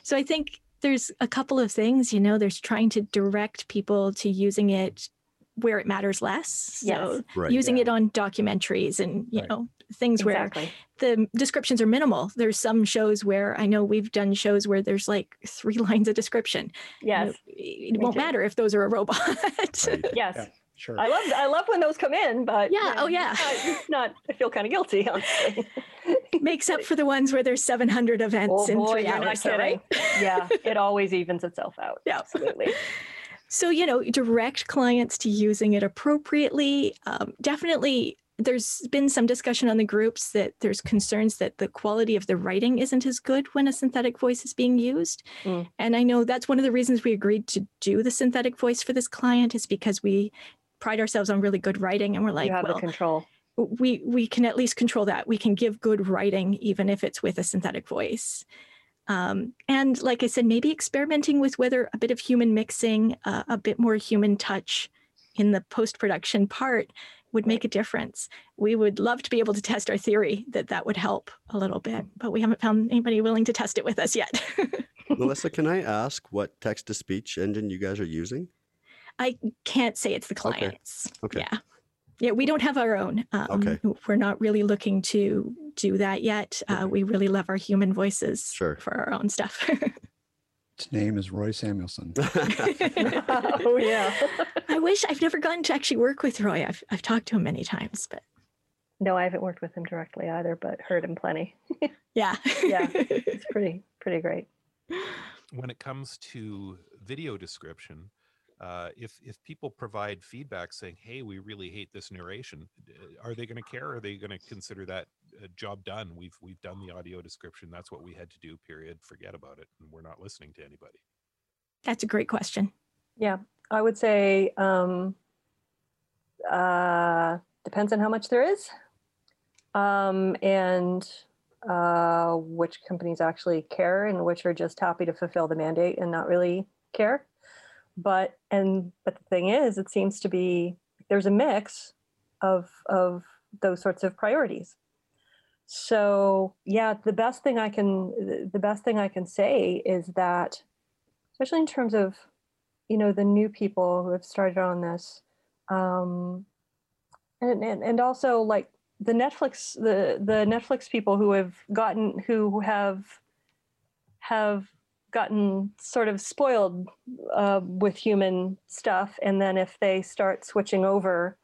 So I think there's a couple of things. You know, there's trying to direct people to using it where it matters less. So Yes. Right. using Yeah. it on documentaries and you Right. know things where the descriptions are minimal. There's some shows where I know we've done shows where there's like three [laughs] lines of description. You yes it Me won't too. matter if those are a robot. Right. [laughs] yes Yeah. Sure. I love I love when those come in, but Yeah, oh, you know, oh, yeah. it's not, it's not I feel kind of guilty, honestly. Makes up for the ones where there's 700 events oh in boy, three you're hours, though, kidding. right? yeah, [laughs] it always evens itself out. Yeah. Absolutely. So, you know, direct clients to using it appropriately. Um, definitely, there's been some discussion on the groups that there's concerns that the quality of the writing isn't as good when a synthetic voice is being used. Mm. And I know that's one of the reasons we agreed to do the synthetic voice for this client is because we pride ourselves on really good writing and we're like, well, the control. we we can at least control that. We can give good writing even if it's with a synthetic voice. Um, and like I said, maybe experimenting with whether a bit of human mixing, uh, a bit more human touch in the post production part would make a difference. We would love to be able to test our theory that that would help a little bit, but we haven't found anybody willing to test it with us yet. [laughs] Melissa, can I ask what text to speech engine you guys are using? I can't say it's the Okay. clients. Okay. Yeah. Yeah, we don't have our own. Um, Okay. We're not really looking to do that yet. Uh, we really love our human voices Sure. for our own stuff. [laughs] Its name is Roy Samuelson. [laughs] [laughs] oh yeah. I wish I've never gotten to actually work with Roy. I've, I've talked to him many times, but no, I haven't worked with him directly either, but heard him plenty. yeah. Yeah. It's pretty pretty great. when it comes to video description, uh, if if people provide feedback saying, "Hey, we really hate this narration," are they going to care? Are they going to consider that uh, job done? We've we've done the audio description. That's what we had to do. Period. Forget about it, and we're not listening to anybody. That's a great question. Yeah. I would say um uh depends on how much there is. Um and uh which companies actually care and which are just happy to fulfill the mandate and not really care. But and but the thing is it seems to be there's a mix of of those sorts of priorities. So yeah, the best thing I can the- best thing I can say is that especially in terms of you know the new people who have started on this um and and, and also like the netflix the the netflix people who have gotten who have have gotten sort of spoiled uh, with human stuff. And then if they start switching over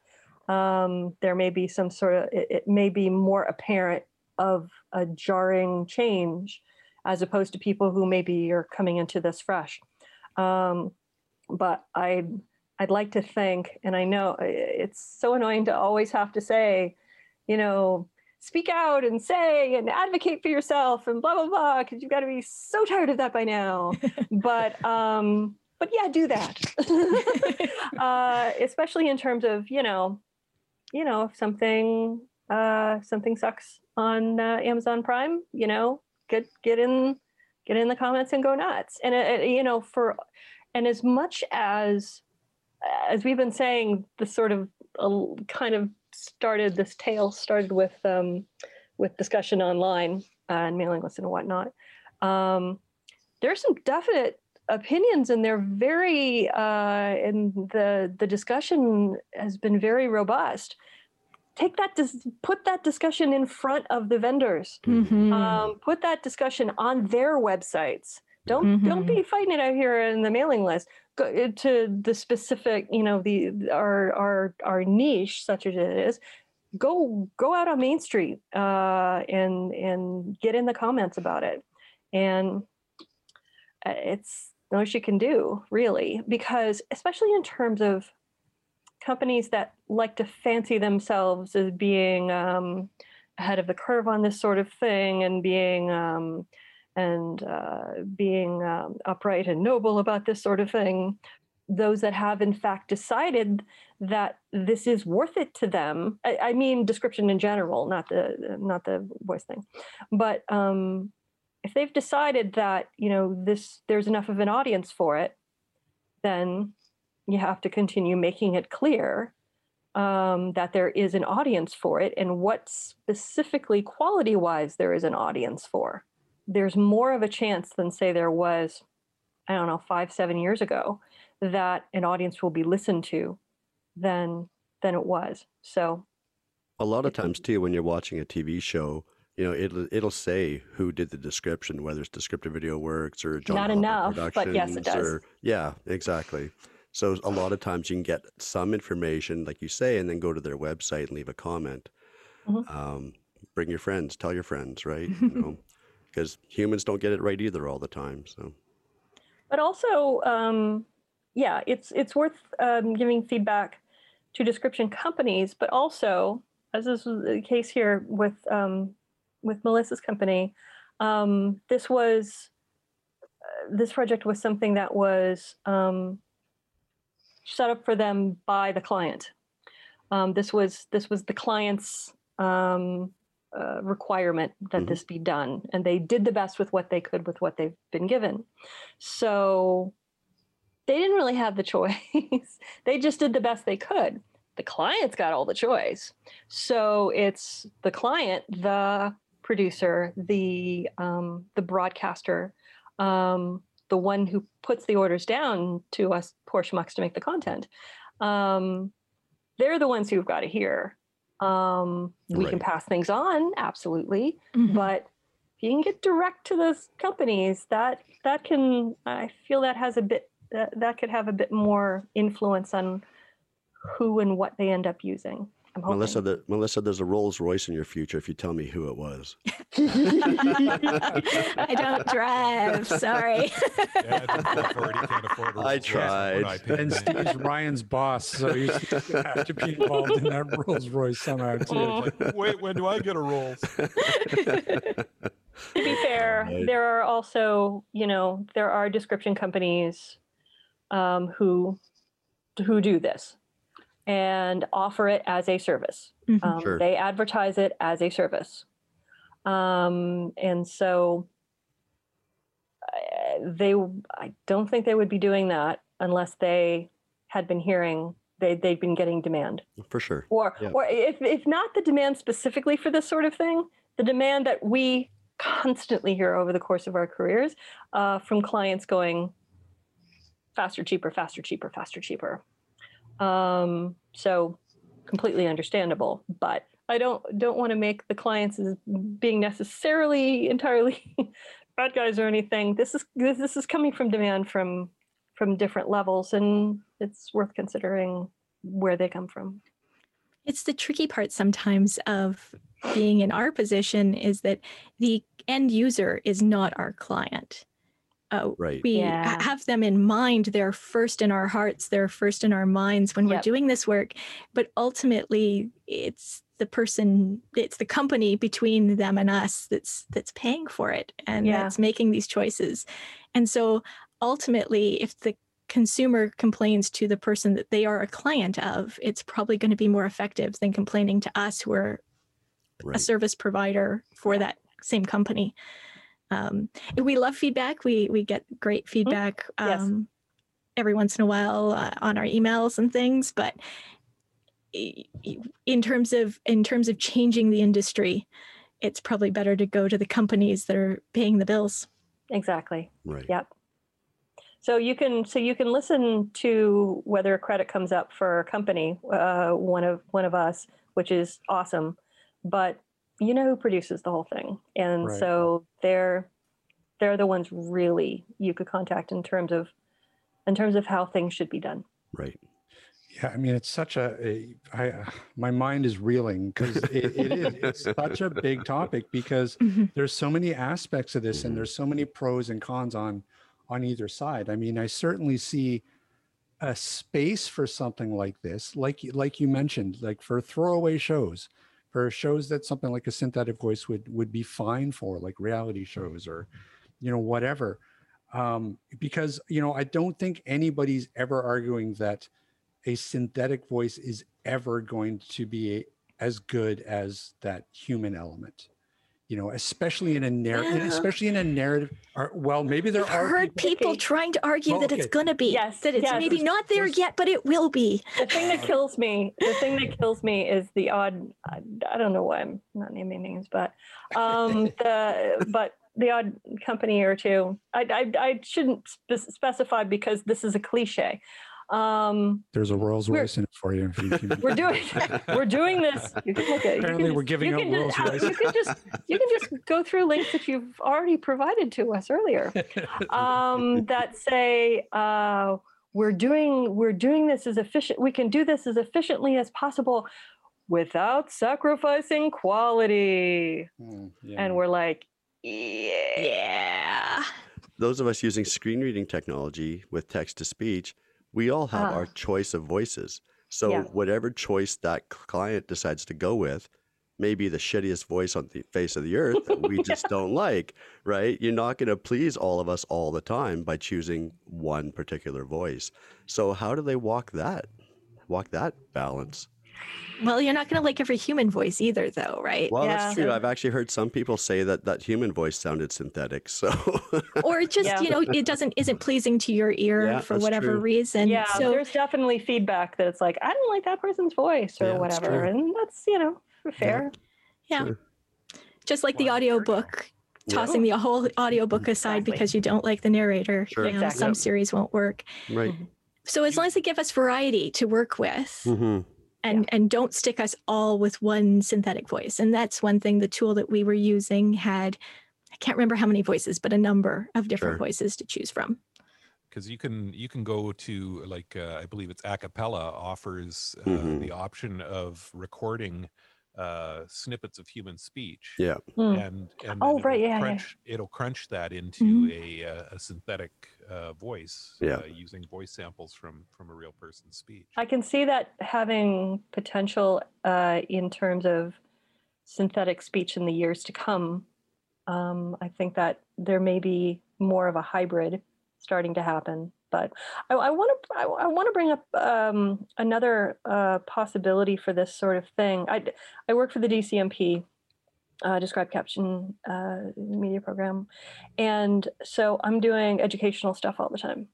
um, there may be some sort of it, it may be more apparent of a jarring change as opposed to people who maybe are coming into this fresh. Um, but I I'd like to think, and I know it's so annoying to always have to say, you know, speak out and say and advocate for yourself and blah blah blah, because you've got to be so tired of that by now. but [laughs] um, but yeah, do that, [laughs] uh, especially in terms of you know, you know, if something uh, something sucks on uh, Amazon Prime, you know, get get in get in the comments and go nuts. And it, it- you know, for and as much as as we've been saying, the sort of uh, kind of started this tale started with um, with discussion online uh, and mailing lists and whatnot. Um, are some definite opinions, and they're very uh, and the the discussion has been very robust. Take that, dis- put that discussion in front of the vendors Mhm. um, put that discussion on their websites. Don't don't Mhm. be fighting it out here in the mailing list. Uh, to the specific, you know, the our our our niche, such as it is. Go go out on Main Street uh, and and get in the comments about it, and uh, it's the most you can do, really, because especially in terms of companies that like to fancy themselves as being um, ahead of the curve on this sort of thing and being um, and uh, being um, upright and noble about this sort of thing. those that have in fact decided that this is worth it to them i, I mean description in general not the not the voice thing but um, if they've decided that you know this there's enough of an audience for it then you have to continue making it clear um, that there is an audience for it and what specifically quality wise there is an audience for there's more of a chance than say there was i don't know five seven years ago that an audience will be listened to than than it was so A lot of times too, when you're watching a TV show, you know, it'll it'll say who did the description, whether it's Descriptive Video Works or John Not Hopper enough, but yes, it does. Or, yeah, exactly. So a lot of times you can get some information, like you say, and then go to their website and leave a comment. Mhm. Um, bring your friends, tell your friends, right? [laughs] You know, because humans don't get it right either all the time. So but also um, yeah it's it's worth um, giving feedback to description companies but also as is the case here with um, with melissa's company um, this was uh, this project was something that was um, set up for them by the client um, this was this was the client's um, uh, requirement that Mhm. this be done and they did the best with what they could with what they've been given so they didn't really have the [laughs] choice. they just did the best they could. The client's got all the choice. So it's the client, the producer, the um, the broadcaster, um, the one who puts the orders down to us poor schmucks to make the content. Um, they're the ones who've got to hear. Um, we can pass things on, absolutely, Mhm. but if you can get direct to those companies that that can i feel that has a bit that, that could have a bit more influence on who and what they end up using i'm hoping. Melissa, the, Melissa, there's a Rolls Royce in your future if you tell me who it was. [laughs] [laughs] I don't drive. Sorry. [laughs] Yeah, I don't afford, he can't afford a I Rolls Royce, is what tried. I. And Steve's Ryan's boss, so he's gonna have to be involved in that Rolls Royce somehow too. Oh, wait, when do I get a Rolls? to be fair Right. there are also you know there are description companies um, who who do this and offer it as a service Mhm. um, Sure. they advertise it as a service um, and so uh, they i don't think they would be doing that unless they had been hearing they, they've been getting demand For sure. or Yeah. or if, if not the demand specifically for this sort of thing the demand that we constantly hear over the course of our careers uh, from clients going faster cheaper faster cheaper faster cheaper um, so completely understandable but i don't don't want to make the clients as being necessarily entirely [laughs] bad guys or anything this is this, this is coming from demand from from different levels and it's worth considering where they come from It's the tricky part sometimes of being in our position is that the end user is not our client. Uh, Right. we Yeah. have them in mind. They're first in our hearts. They're first in our minds when we're doing this work. But ultimately, it's the person, it's the company between them and us that's that's paying for it and Yeah. that's making these choices. And so ultimately, if the consumer complains to the person that they are a client of, it's probably going to be more effective than complaining to us who are a service provider for that same company. Um, we love feedback. We we get great feedback Mm-hmm. Yes. um, every once in a while uh, on our emails and things. But i- i- in terms of in terms of changing the industry, it's probably better to go to the companies that are paying the bills. exactly Right. Yep. So you can so you can listen to whether a credit comes up for a company, uh, one of one of us, which is awesome. But you know who produces the whole thing, and Right. so they're they're the ones really you could contact in terms of in terms of how things should be done. Right. Yeah, I mean, it's such a, a I, uh, my mind is reeling because it, it is it's [laughs] such a big topic because Mhm. there's so many aspects of this Mhm. and there's so many pros and cons on on either side. I mean, I certainly see a space for something like this, like like you mentioned, like for throwaway shows, for shows that something like a synthetic voice would would be fine for, like reality shows or you know whatever. um, because you know I don't think anybody's ever arguing that a synthetic voice is ever going to be as good as that human element. You know, especially in a narrative, Yeah. especially in a narrative. Or, well, maybe there I've are heard people- people Okay. trying to argue Well, that it's going to be. Yes, That it's yes. maybe not there There's- yet, but it will be. the thing that kills me the thing that kills me is the odd I, I don't know why i'm not naming names but um the but the odd company or two i i, I shouldn't spe- specify because this is a cliche um There's a Rolls We're- Royce in it for you. If you can, [laughs] we're doing [laughs] we're doing this you can look at Apparently we're just- giving you out can just- Rolls-Royce. you can just you can just go through links that you've already provided to us earlier [laughs] um, that say uh, we're doing we're doing this as efficient we can do this as efficiently as possible without sacrificing quality Mm, yeah. and we're like yeah Yeah. Those of us using screen reading technology with text to speech, we all have Ah. our choice of voices. So Yeah. whatever choice that client decides to go with may be the shittiest voice on the face of the earth that we just don't like, right? You're not going to please all of us all the time by choosing one particular voice. So how do they walk that? Walk that balance? Well, you're not going to like every human voice either, though, right? Well, Yeah. that's true. I've actually heard some people say that that human voice sounded synthetic. So [laughs] or it just Yeah. you know it doesn't isn't pleasing to your ear Yeah, for whatever true. reason. yeah so there's definitely feedback that it's like i don't like that person's voice or Yeah, that's whatever true. and that's you know fair yeah, Sure. just like the Well, there you go. audiobook. Yeah. Tossing the whole audiobook aside Exactly. because you don't like the narrator. Sure. You know, Exactly. Some series won't work. right. So as long as they give us variety to work with, hmm and and don't stick us all with one synthetic voice and that's one thing the tool that we were using had i can't remember how many voices but a number of different Sure. voices to choose from because you can you can go to like uh, I believe it's Acapela offers uh, Mhm. the option of recording uh, snippets of human speech. Yeah. Hmm. And and Oh, right, it'll yeah, yeah. crunch, it'll crunch that into Mhm. a uh, a synthetic uh, voice Yeah. uh, using voice samples from from a real person's speech. I can see that having potential uh, in terms of synthetic speech in the years to come. Um, I think that there may be more of a hybrid starting to happen. But I want to I, want to bring up um, another uh, possibility for this sort of thing. I I work for the DCMP, uh, Describe Caption uh, Media Program, and so I'm doing educational stuff all the time.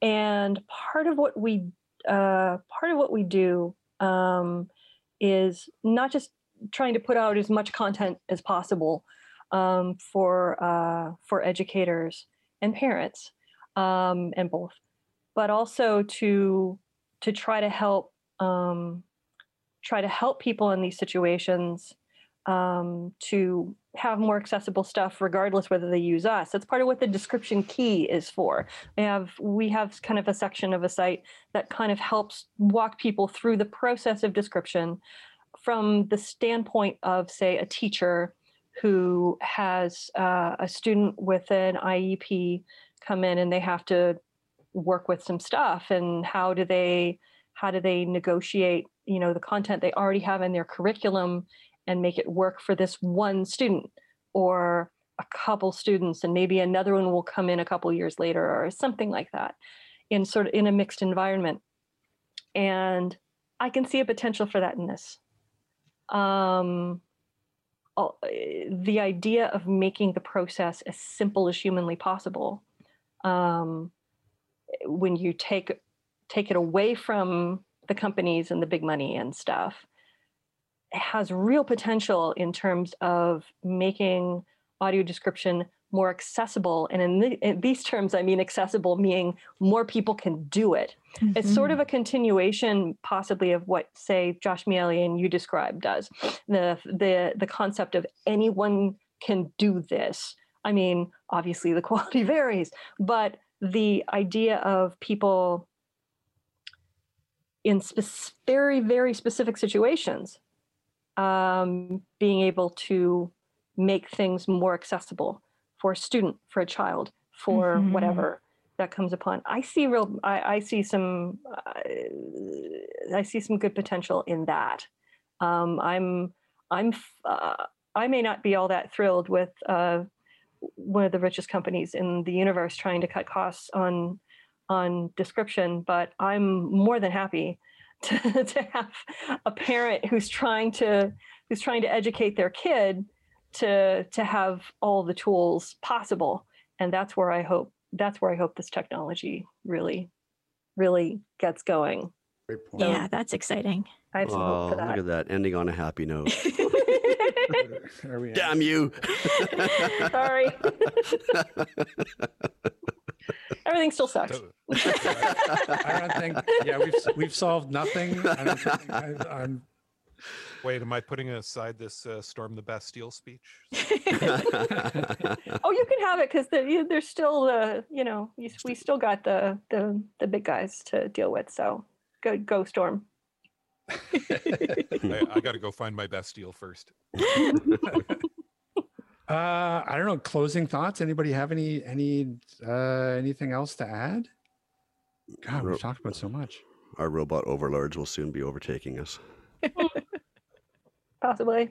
And part of what we uh, part of what we do um, is not just trying to put out as much content as possible um, for uh, for educators and parents um, and both, but also to to try to help um, try to help people in these situations um, to have more accessible stuff, regardless whether they use us. That's part of what the description key is for. We have we have kind of a section of a site that kind of helps walk people through the process of description from the standpoint of, say, a teacher who has uh, a student with an IEP come in and they have to work with some stuff and how do they how do they negotiate you know the content they already have in their curriculum and make it work for this one student or a couple students and maybe another one will come in a couple years later or something like that in sort of in a mixed environment. And i can see a potential for that in this. Um, eh, the idea of making the process as simple as humanly possible um, when you take take it away from the companies and the big money and stuff has real potential in terms of making audio description more accessible. And in, the, in these terms i mean accessible meaning more people can do it. It's sort of a continuation possibly of what say josh miele and YouDescribe does. The the the concept of anyone can do this. I mean obviously the [laughs] quality varies but the idea of people in spec- very very specific situations um, being able to make things more accessible for a student for a child for Mhm. whatever that comes upon i see real i, I see some uh, i see some good potential in that um, i'm i'm uh, i may not be all that thrilled with uh, one of the richest companies in the universe trying to cut costs on on description, but I'm more than happy [laughs] to, to have a parent who's trying to who's trying to educate their kid to to have all the tools possible. And that's where I hope that's where I hope this technology really, really gets going. Great point. Yeah, that's exciting. I have some Oh, hope for look at that. Ending on a happy note. [laughs] There we. Damn you. [laughs] Sorry. [laughs] Everything still sucks. I don't think. Yeah, we've we've solved nothing. I don't think I, I'm. Wait, am I putting aside this uh, storm the Bastille speech? Oh, you can have it because the, there's still the you know you, we still got the the the big guys to deal with. So go go storm. [laughs] I, I got to go find my Bastille first. [laughs] [laughs] Uh, I don't know. Closing thoughts. Anybody have any any uh anything else to add? God, Ro- we've talked about so much. Our robot overlords will soon be overtaking us. Possibly.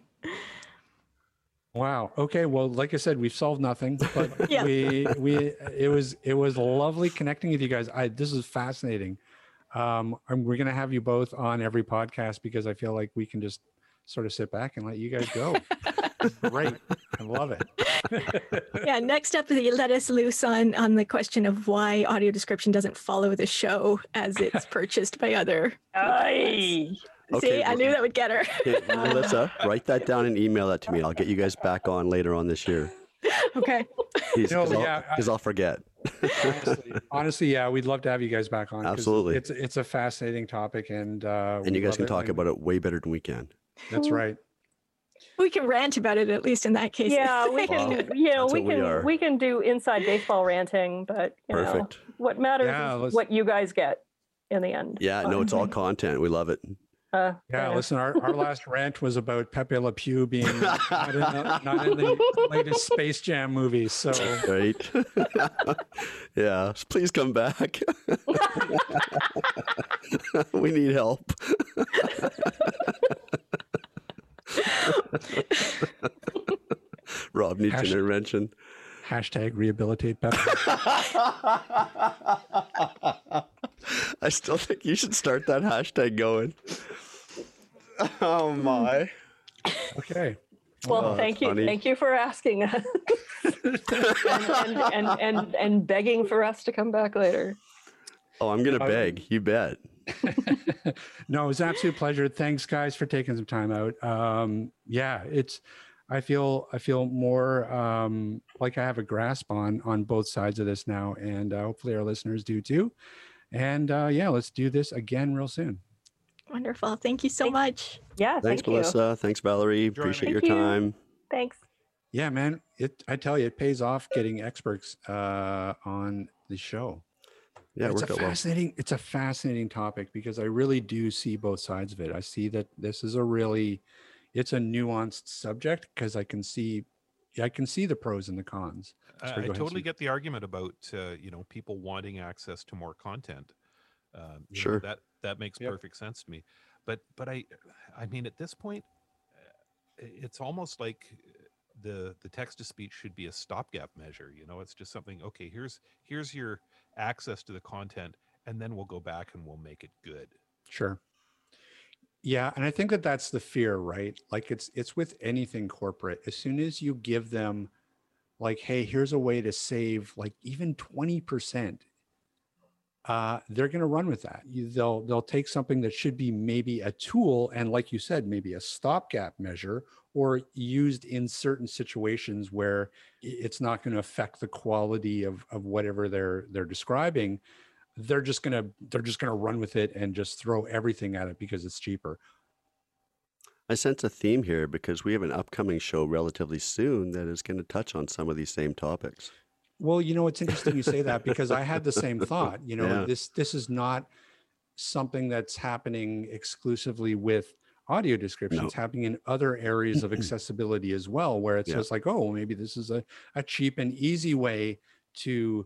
Wow. Okay. Well, like I said, we've solved nothing, but Yeah. we we it was it was lovely connecting with you guys. I this is fascinating. Um, and we're gonna have you both on every podcast because I feel like we can just sort of sit back and let you guys go. [laughs] Great. I love it. [laughs] yeah, next up, they let us loose on on the question of why audio description doesn't follow the show as it's [laughs] purchased by other. Aye. See, Okay, I knew that would get her. Okay, Melissa, write that down and email that to me. I'll get you guys back on later on this year. [laughs] okay. Because No, I'll, yeah, I- 'cause I'll forget. honestly, [laughs] honestly, yeah, we'd love to have you guys back on. 'cause Absolutely. It's it's a fascinating topic, and uh, And you guys can talk and about it way better than we can. That's right. We can rant about it at least in that case. Yeah, [laughs] we can. Wow. You know, That's we what we can we can do inside baseball ranting, but you know Perfect. what matters Yeah, is let's- what you guys get in the end. Yeah, no, it's all content. We love it. Uh, Yeah, yeah. listen, our, our last rant was about Pepe Le Pew being not in, the, [laughs] not in the latest Space Jam movie. So Right? [laughs] yeah, please come back. [laughs] we need help. Rob needs Hash- intervention. hashtag rehabilitate Pepe. I still think you should start that hashtag going. [laughs] Oh my. Okay. Well, Oh, thank you, funny. thank you for asking us, [laughs] and, and, and and and begging for us to come back later. Oh, I'm gonna Oh, beg. You bet. [laughs] no, it was an absolute pleasure. Thanks, guys, for taking some time out. Um, yeah, it's. I feel I feel more um, like I have a grasp on on both sides of this now, and uh, hopefully our listeners do too. And uh, yeah, let's do this again real soon. Wonderful. Thank you so Thank- much. Yeah, Thanks, thank you. Melissa. Thanks, Valerie. Enjoy, man. Appreciate your you. time. Thanks. Yeah, man. It I tell you, it pays off getting experts uh, on the show. Yeah, it it's a worked out well. fascinating. It's a fascinating topic because I really do see both sides of it. I see that this is a really, it's a nuanced subject because I can see, I can see the pros and the cons. I, Sorry, I go ahead, totally Steve. get the argument about uh, you know people wanting access to more content. Um, you know, Sure. that that makes Yep. perfect sense to me. But but I I mean at this point, uh, it's almost like the the text to speech should be a stopgap measure. You know, it's just something. Okay, here's here's your access to the content, and then we'll go back and we'll make it good. Sure. Yeah, and I think that that's the fear, right? Like it's it's with anything corporate. As soon as you give them like hey, here's a way to save like even 20%, uh they're going to run with that. You, they'll they'll take something that should be maybe a tool and like you said, maybe a stopgap measure or used in certain situations where it's not going to affect the quality of of whatever they're they're describing they're just gonna they're just gonna run with it and just throw everything at it because it's cheaper. I sense a theme here because we have an upcoming show relatively soon that is going to touch on some of these same topics. Well, you know, it's interesting you say that because I had the same [laughs] thought. You know, Yeah. this this is not something that's happening exclusively with audio descriptions No. It's happening in other areas of accessibility as well, where it's Yeah. just like, oh, maybe this is a, a cheap and easy way to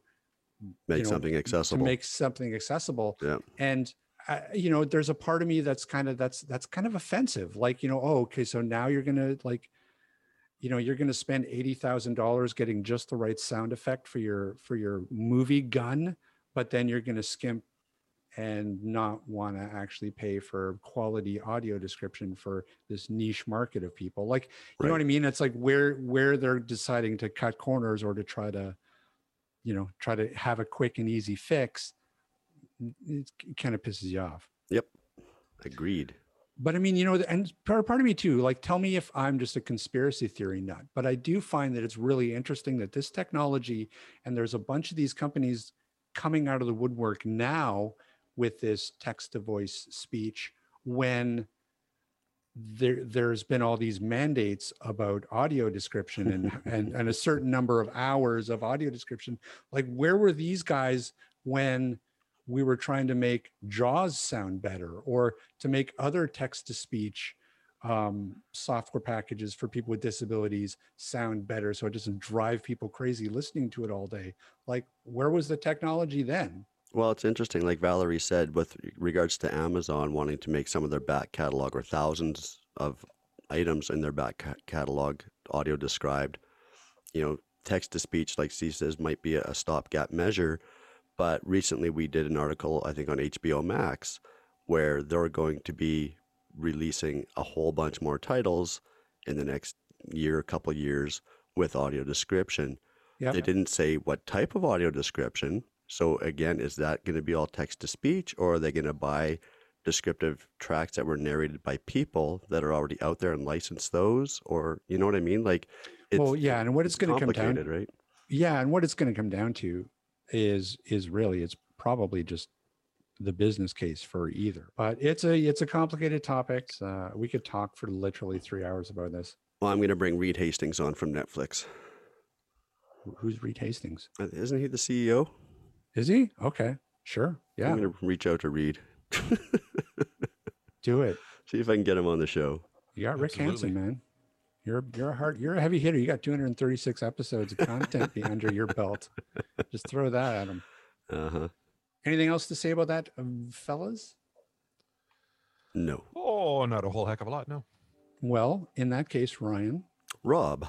Make you know, something accessible. to make something accessible Yeah. and uh, you know there's a part of me that's kind of that's that's kind of offensive like you know oh okay so now you're gonna like you know you're going to spend $80000 getting just the right sound effect for your for your movie gun but then you're going to skimp and not want to actually pay for quality audio description for this niche market of people like you know what i mean it's like where where they're deciding to cut corners or to try to you know try to have a quick and easy fix it kind of pisses you off Yep. Agreed. But I mean, you know, and part, part of me too, like tell me if I'm just a conspiracy theory nut, but I do find that it's really interesting that this technology and there's a bunch of these companies coming out of the woodwork now with this text to voice speech when there there's been all these mandates about audio description and, [laughs] and and a certain number of hours of audio description. Like where were these guys when we were trying to make jaws sound better or to make other text to speech um, software packages for people with disabilities sound better so it doesn't drive people crazy listening to it all day like where was the technology then Well, it's interesting. Like Valerie said, with regards to Amazon wanting to make some of their back catalog or thousands of items in their back ca- catalog audio described, you know, text to speech, like Steve says, might be a stopgap measure. But recently we did an article, I think, on HBO Max, where they're going to be releasing a whole bunch more titles in the next year, couple years with audio description. yeah They didn't say what type of audio description. So again, is that going to be all text to speech, or are they going to buy descriptive tracks that were narrated by people that are already out there and license those? Or you know what I mean? Like, it's, well yeah and what it's, going to come down right? yeah and what it's going to come down to is is really it's probably just the business case for either but it's a it's a complicated topic uh, we could talk for literally three hours about this. Well, I'm going to bring Reed Hastings on from Netflix. Who's reed hastings? Uh, Isn't he the CEO? is he? Okay sure yeah. I'm going to reach out to Reed, [laughs] do it. See if I can get him on the show. you got rick hansen man you're you're a hard you're a heavy hitter you got 236 episodes of content be under your belt just throw that at him Uh huh. anything else to say about that um, fellas No. Oh, not a whole heck of a lot. No. well in that case ryan Rob,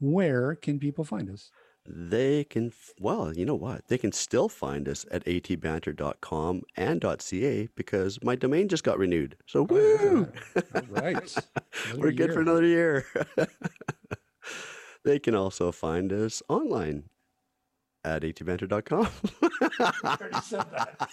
where can people find us they can, well, you know what? They can still find us at atbanter.com and .ca because my domain just got renewed. So, oh, woo! All right. [laughs] We're good for another year. [laughs] they can also find us online at atbanter.com. [laughs] already said that.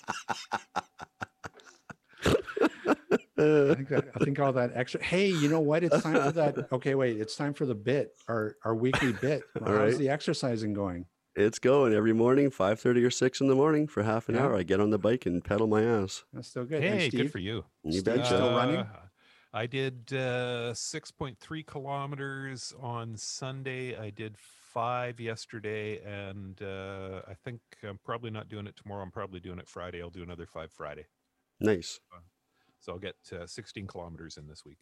I think, that, I think all that extra. Hey, you know what? It's time for [laughs] that. Okay, wait. It's time for the bit, our our weekly bit. [laughs] All How's right. the exercising going? it's going every morning, 5.30 or 6 in the morning for half an Yeah. hour. I get on the bike and pedal my ass. That's still good. Hey, good for you. You Steve betcha. still running? Uh, I did uh, 6.3 kilometers on Sunday. I did five yesterday, and uh, I think I'm probably not doing it tomorrow. I'm probably doing it Friday. I'll do another five Friday. Nice. So I'll get uh, 16 kilometers in this week.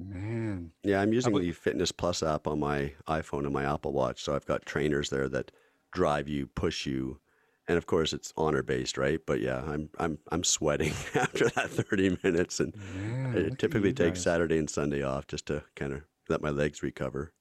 Man, Yeah, I'm using about- the Fitness Plus app on my iPhone and my Apple Watch. So I've got trainers there that drive you, push you, and of course it's honor based, right? But yeah, I'm I'm I'm sweating [laughs] after that 30 minutes, and man. look I typically you take guys. Saturday and Sunday off just to kind of let my legs recover.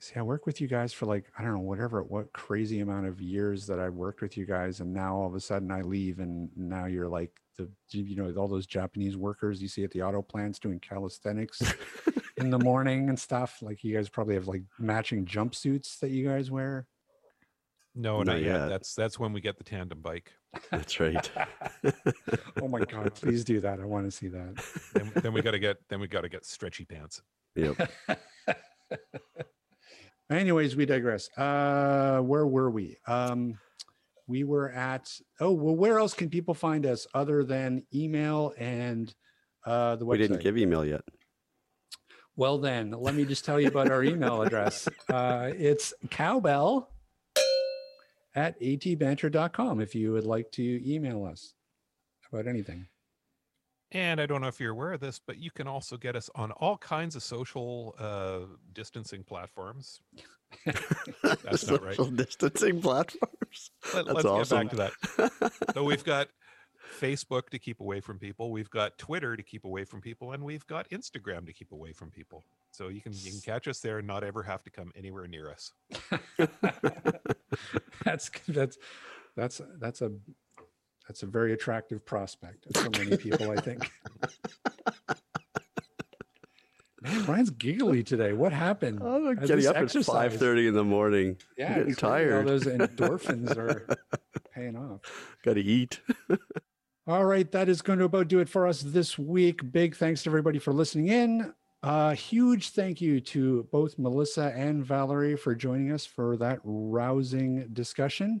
See, I work with you guys for like I don't know whatever what crazy amount of years that I've worked with you guys, and now all of a sudden I leave, and now you're like the you know all those Japanese workers you see at the auto plants doing calisthenics [laughs] in the morning and stuff. Like you guys probably have like matching jumpsuits that you guys wear. No, Not not, yet. yet. That's that's when we get the tandem bike. That's right. [laughs] oh my god, please do that. I want to see that. Then, then we got to get then we got to get stretchy pants. yep. [laughs] Anyways, we digress. Uh where were we? Um we were at oh well where else can people find us other than email and uh the website? We didn't give email yet. Well, then, let me just tell you about our email address. Uh, it's cowbell at atbanter.com if you would like to email us about anything. And I don't know if you're aware of this, but you can also get us on all kinds of social uh, distancing platforms. [laughs] That's not right. Social distancing platforms. Let, us awesome. get back to that. So we've got Facebook to keep away from people. We've got Twitter to keep away from people, and we've got Instagram to keep away from people. So you can you can catch us there and not ever have to come anywhere near us. that's [laughs] [laughs] that's that's that's a that's a very attractive prospect for many people, I think. [laughs] Man, Ryan's giggly today. What happened? I'm getting up exercise. at five thirty in the morning. Yeah, getting it's like All those endorphins are [laughs] paying off. Got to eat. [laughs] All right, that is going to about do it for us this week. Big thanks to everybody for listening in. Uh, huge thank you to both Melissa and Valerie for joining us for that rousing discussion.